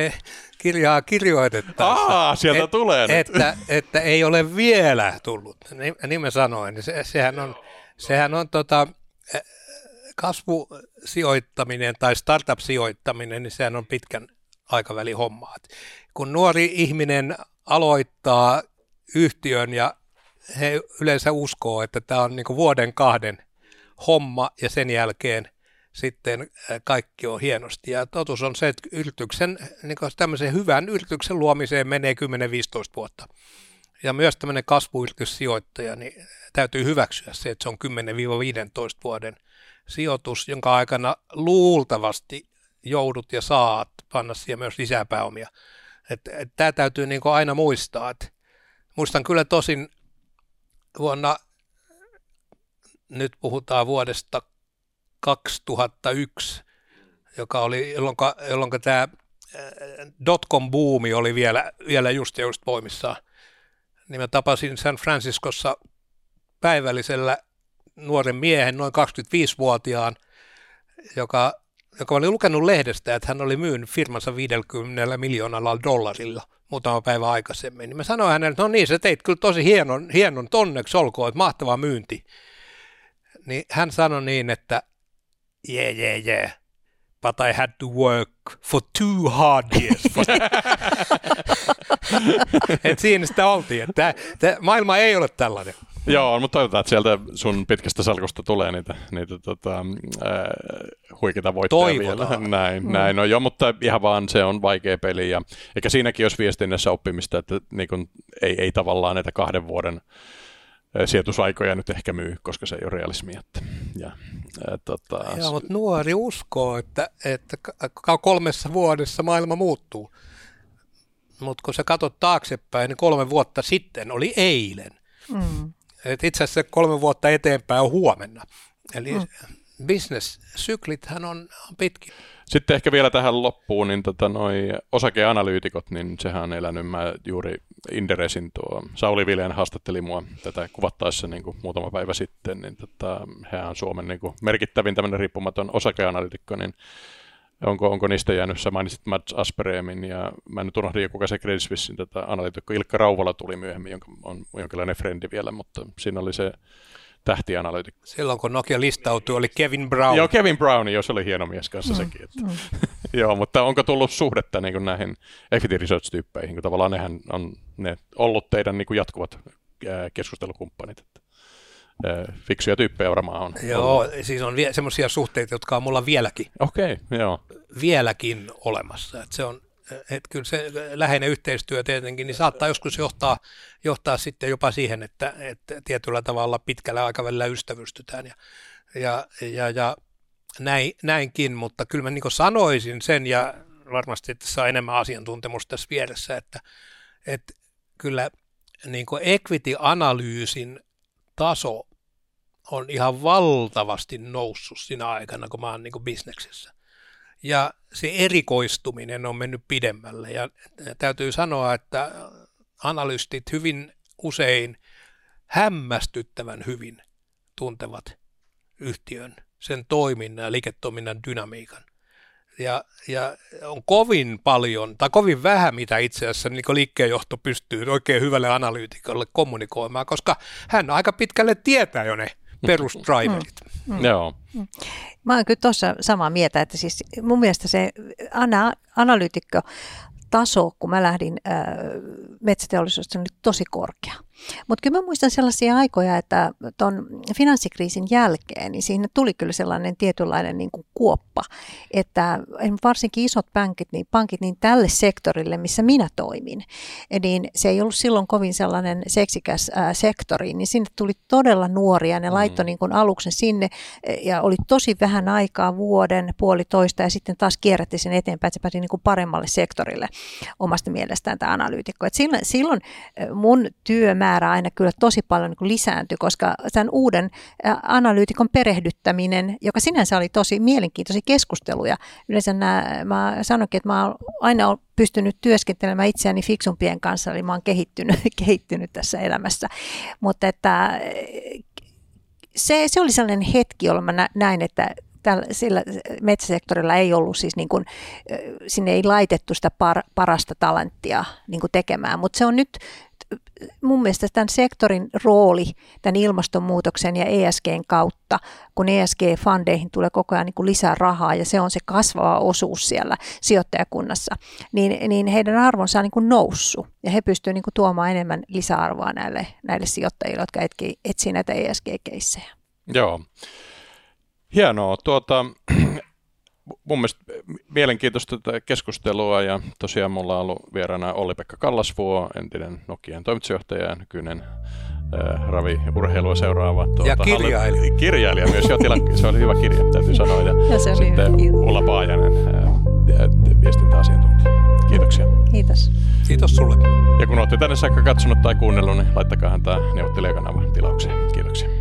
kirjaa kirjoitettaessa. Aa, sieltä et, tulee nyt. Että, että ei ole vielä tullut. Niin, niin mä sanoin. Se, sehän on, sehän on tota, kasvusijoittaminen tai startup-sijoittaminen, niin sehän on pitkän aikavälin hommaa. Kun nuori ihminen aloittaa yhtiön ja he yleensä uskoo, että tämä on niin vuoden kahden homma ja sen jälkeen sitten kaikki on hienosti. Ja totuus on se, että yrityksen, niin tämmöisen hyvän yrityksen luomiseen menee 10-15 vuotta. Ja myös tämmöinen kasvuyrityssijoittaja, niin täytyy hyväksyä se, että se on 10-15 vuoden sijoitus, jonka aikana luultavasti joudut ja saat panna siihen myös lisää pääomia. Tämä täytyy niin aina muistaa. Et muistan kyllä tosin vuonna, nyt puhutaan vuodesta 2001, joka oli, jolloin, jolloin tämä äh, dotcom-buumi oli vielä, vielä just ja just voimissaan. Niin mä tapasin San Franciscossa päivällisellä nuoren miehen, noin 25-vuotiaan, joka, joka oli lukenut lehdestä, että hän oli myynyt firmansa 50 miljoonalla dollarilla muutama päivä aikaisemmin. Niin mä sanoin hänelle, että no niin, sä teit kyllä tosi hienon, hienon tonneksi olkoon, että mahtava myynti. Niin hän sanoi niin, että yeah, yeah, yeah, but I had to work for two hard years. Et siinä sitä oltiin, että maailma ei ole tällainen. Joo, mutta toivotaan, että sieltä sun pitkästä salkusta tulee niitä, niitä tota, äh, huikeita voittoja vielä. Näin, mm. näin. No joo, mutta ihan vaan se on vaikea peli. Ja, eikä siinäkin jos viestinnässä oppimista, että niin kun, ei, ei tavallaan näitä kahden vuoden sijoitusaikoja nyt ehkä myy, koska se ei ole realismia. Että, ja, ää, tota, Joo, mutta nuori uskoo, että, että kolmessa vuodessa maailma muuttuu. Mutta kun sä katsot taaksepäin, niin kolme vuotta sitten oli eilen. Mm. Et itse asiassa kolme vuotta eteenpäin on huomenna. Eli mm. business-syklithän on, on pitkin. Sitten ehkä vielä tähän loppuun, niin tota noi osakeanalyytikot, niin sehän on elänyt mä juuri Inderesin tuo, Sauli Viljan haastatteli mua tätä kuvattaessa niin kuin muutama päivä sitten, niin tota, hän on Suomen niin kuin merkittävin tämmöinen riippumaton osakeanalyytikko, niin onko, onko niistä jäänyt, sä mainitsit Mats Aspereemin ja mä nyt unohdin, kuka se Credit Suissein tätä analyytikko Ilkka Rauvala tuli myöhemmin, jonka on jonkinlainen frendi vielä, mutta siinä oli se tähtianalyytikko. Silloin kun Nokia listautui, oli Kevin Brown. Joo, Kevin Brown, jos oli hieno mies kanssa mm. sekin. Että. Mm. Joo, mutta onko tullut suhdetta niin näihin equity research-tyyppeihin, kun tavallaan nehän on ne ollut teidän niin jatkuvat keskustelukumppanit? Että fiksuja tyyppejä varmaan on. Joo, ollut. siis on vie- semmoisia suhteita, jotka on mulla vieläkin. Okei, okay, joo. Vieläkin olemassa. Et se on, että kyllä se läheinen yhteistyö tietenkin niin saattaa joskus johtaa, johtaa sitten jopa siihen, että, että tietyllä tavalla pitkällä aikavälillä ystävystytään ja, ja, ja, ja näin, näinkin, mutta kyllä mä niin sanoisin sen ja varmasti että saa enemmän asiantuntemusta tässä vieressä, että, että kyllä niin equity-analyysin taso on ihan valtavasti noussut siinä aikana, kun mä oon niin bisneksessä ja se erikoistuminen on mennyt pidemmälle. Ja täytyy sanoa, että analystit hyvin usein hämmästyttävän hyvin tuntevat yhtiön, sen toiminnan ja liiketoiminnan dynamiikan. Ja, ja on kovin paljon, tai kovin vähän, mitä itse asiassa niin liikkeenjohto pystyy oikein hyvälle analyytikolle kommunikoimaan, koska hän aika pitkälle tietää jo ne perusdriverit. Mm. Mm. Joo. Mm. Mä oon kyllä tuossa samaa mieltä, että siis mun mielestä se ana- analyytikko taso, kun mä lähdin äh, metsäteollisuudesta, oli tosi korkea. Mutta kyllä mä muistan sellaisia aikoja, että tuon finanssikriisin jälkeen, niin siinä tuli kyllä sellainen tietynlainen niin kuin kuoppa, että varsinkin isot pankit, niin pankit niin tälle sektorille, missä minä toimin, niin se ei ollut silloin kovin sellainen seksikäs ää, sektori, niin sinne tuli todella nuoria, ne mm. laittoi niin kuin aluksen sinne ja oli tosi vähän aikaa vuoden, puolitoista ja sitten taas kierrätti sen eteenpäin, että se pääsi niin kuin paremmalle sektorille omasta mielestään tämä analyytikko. Et silloin, silloin mun työmä määrä aina kyllä tosi paljon niin lisääntyi, koska tämän uuden analyytikon perehdyttäminen, joka sinänsä oli tosi mielenkiintoisia keskusteluja. Yleensä nämä, mä sanoinkin, että mä oon aina pystynyt työskentelemään itseäni fiksumpien kanssa, eli mä oon kehittynyt, kehittynyt tässä elämässä. Mutta että se, se oli sellainen hetki, jolloin mä näin, että tällä, sillä metsäsektorilla ei ollut siis niin kuin, sinne ei laitettu sitä par, parasta talenttia niin kuin tekemään, mutta se on nyt mun mielestä tämän sektorin rooli tämän ilmastonmuutoksen ja ESGn kautta, kun ESG-fandeihin tulee koko ajan niin kuin lisää rahaa ja se on se kasvava osuus siellä sijoittajakunnassa, niin, niin heidän arvonsa on niin kuin noussut ja he pystyvät niin kuin tuomaan enemmän lisäarvoa näille, näille sijoittajille, jotka etsivät näitä ESG-keissejä. Joo. Hienoa. Tuota, mun mielestä mielenkiintoista tätä keskustelua ja tosiaan mulla on ollut vieraana Olli-Pekka Kallasvuo, entinen Nokian toimitusjohtaja ja nykyinen äh, Ravi urheilua seuraava. Tuota, ja kirjailija. Halli, kirjailija myös, jo tila, se oli hyvä kirja, täytyy sanoa. Ja, ja se oli sitten hyvä. Ulla Paajanen, äh, viestintäasiantuntija. Kiitoksia. Kiitos. Kiitos sulle. Ja kun olette tänne saakka katsonut tai kuunnellut, niin laittakaa tämä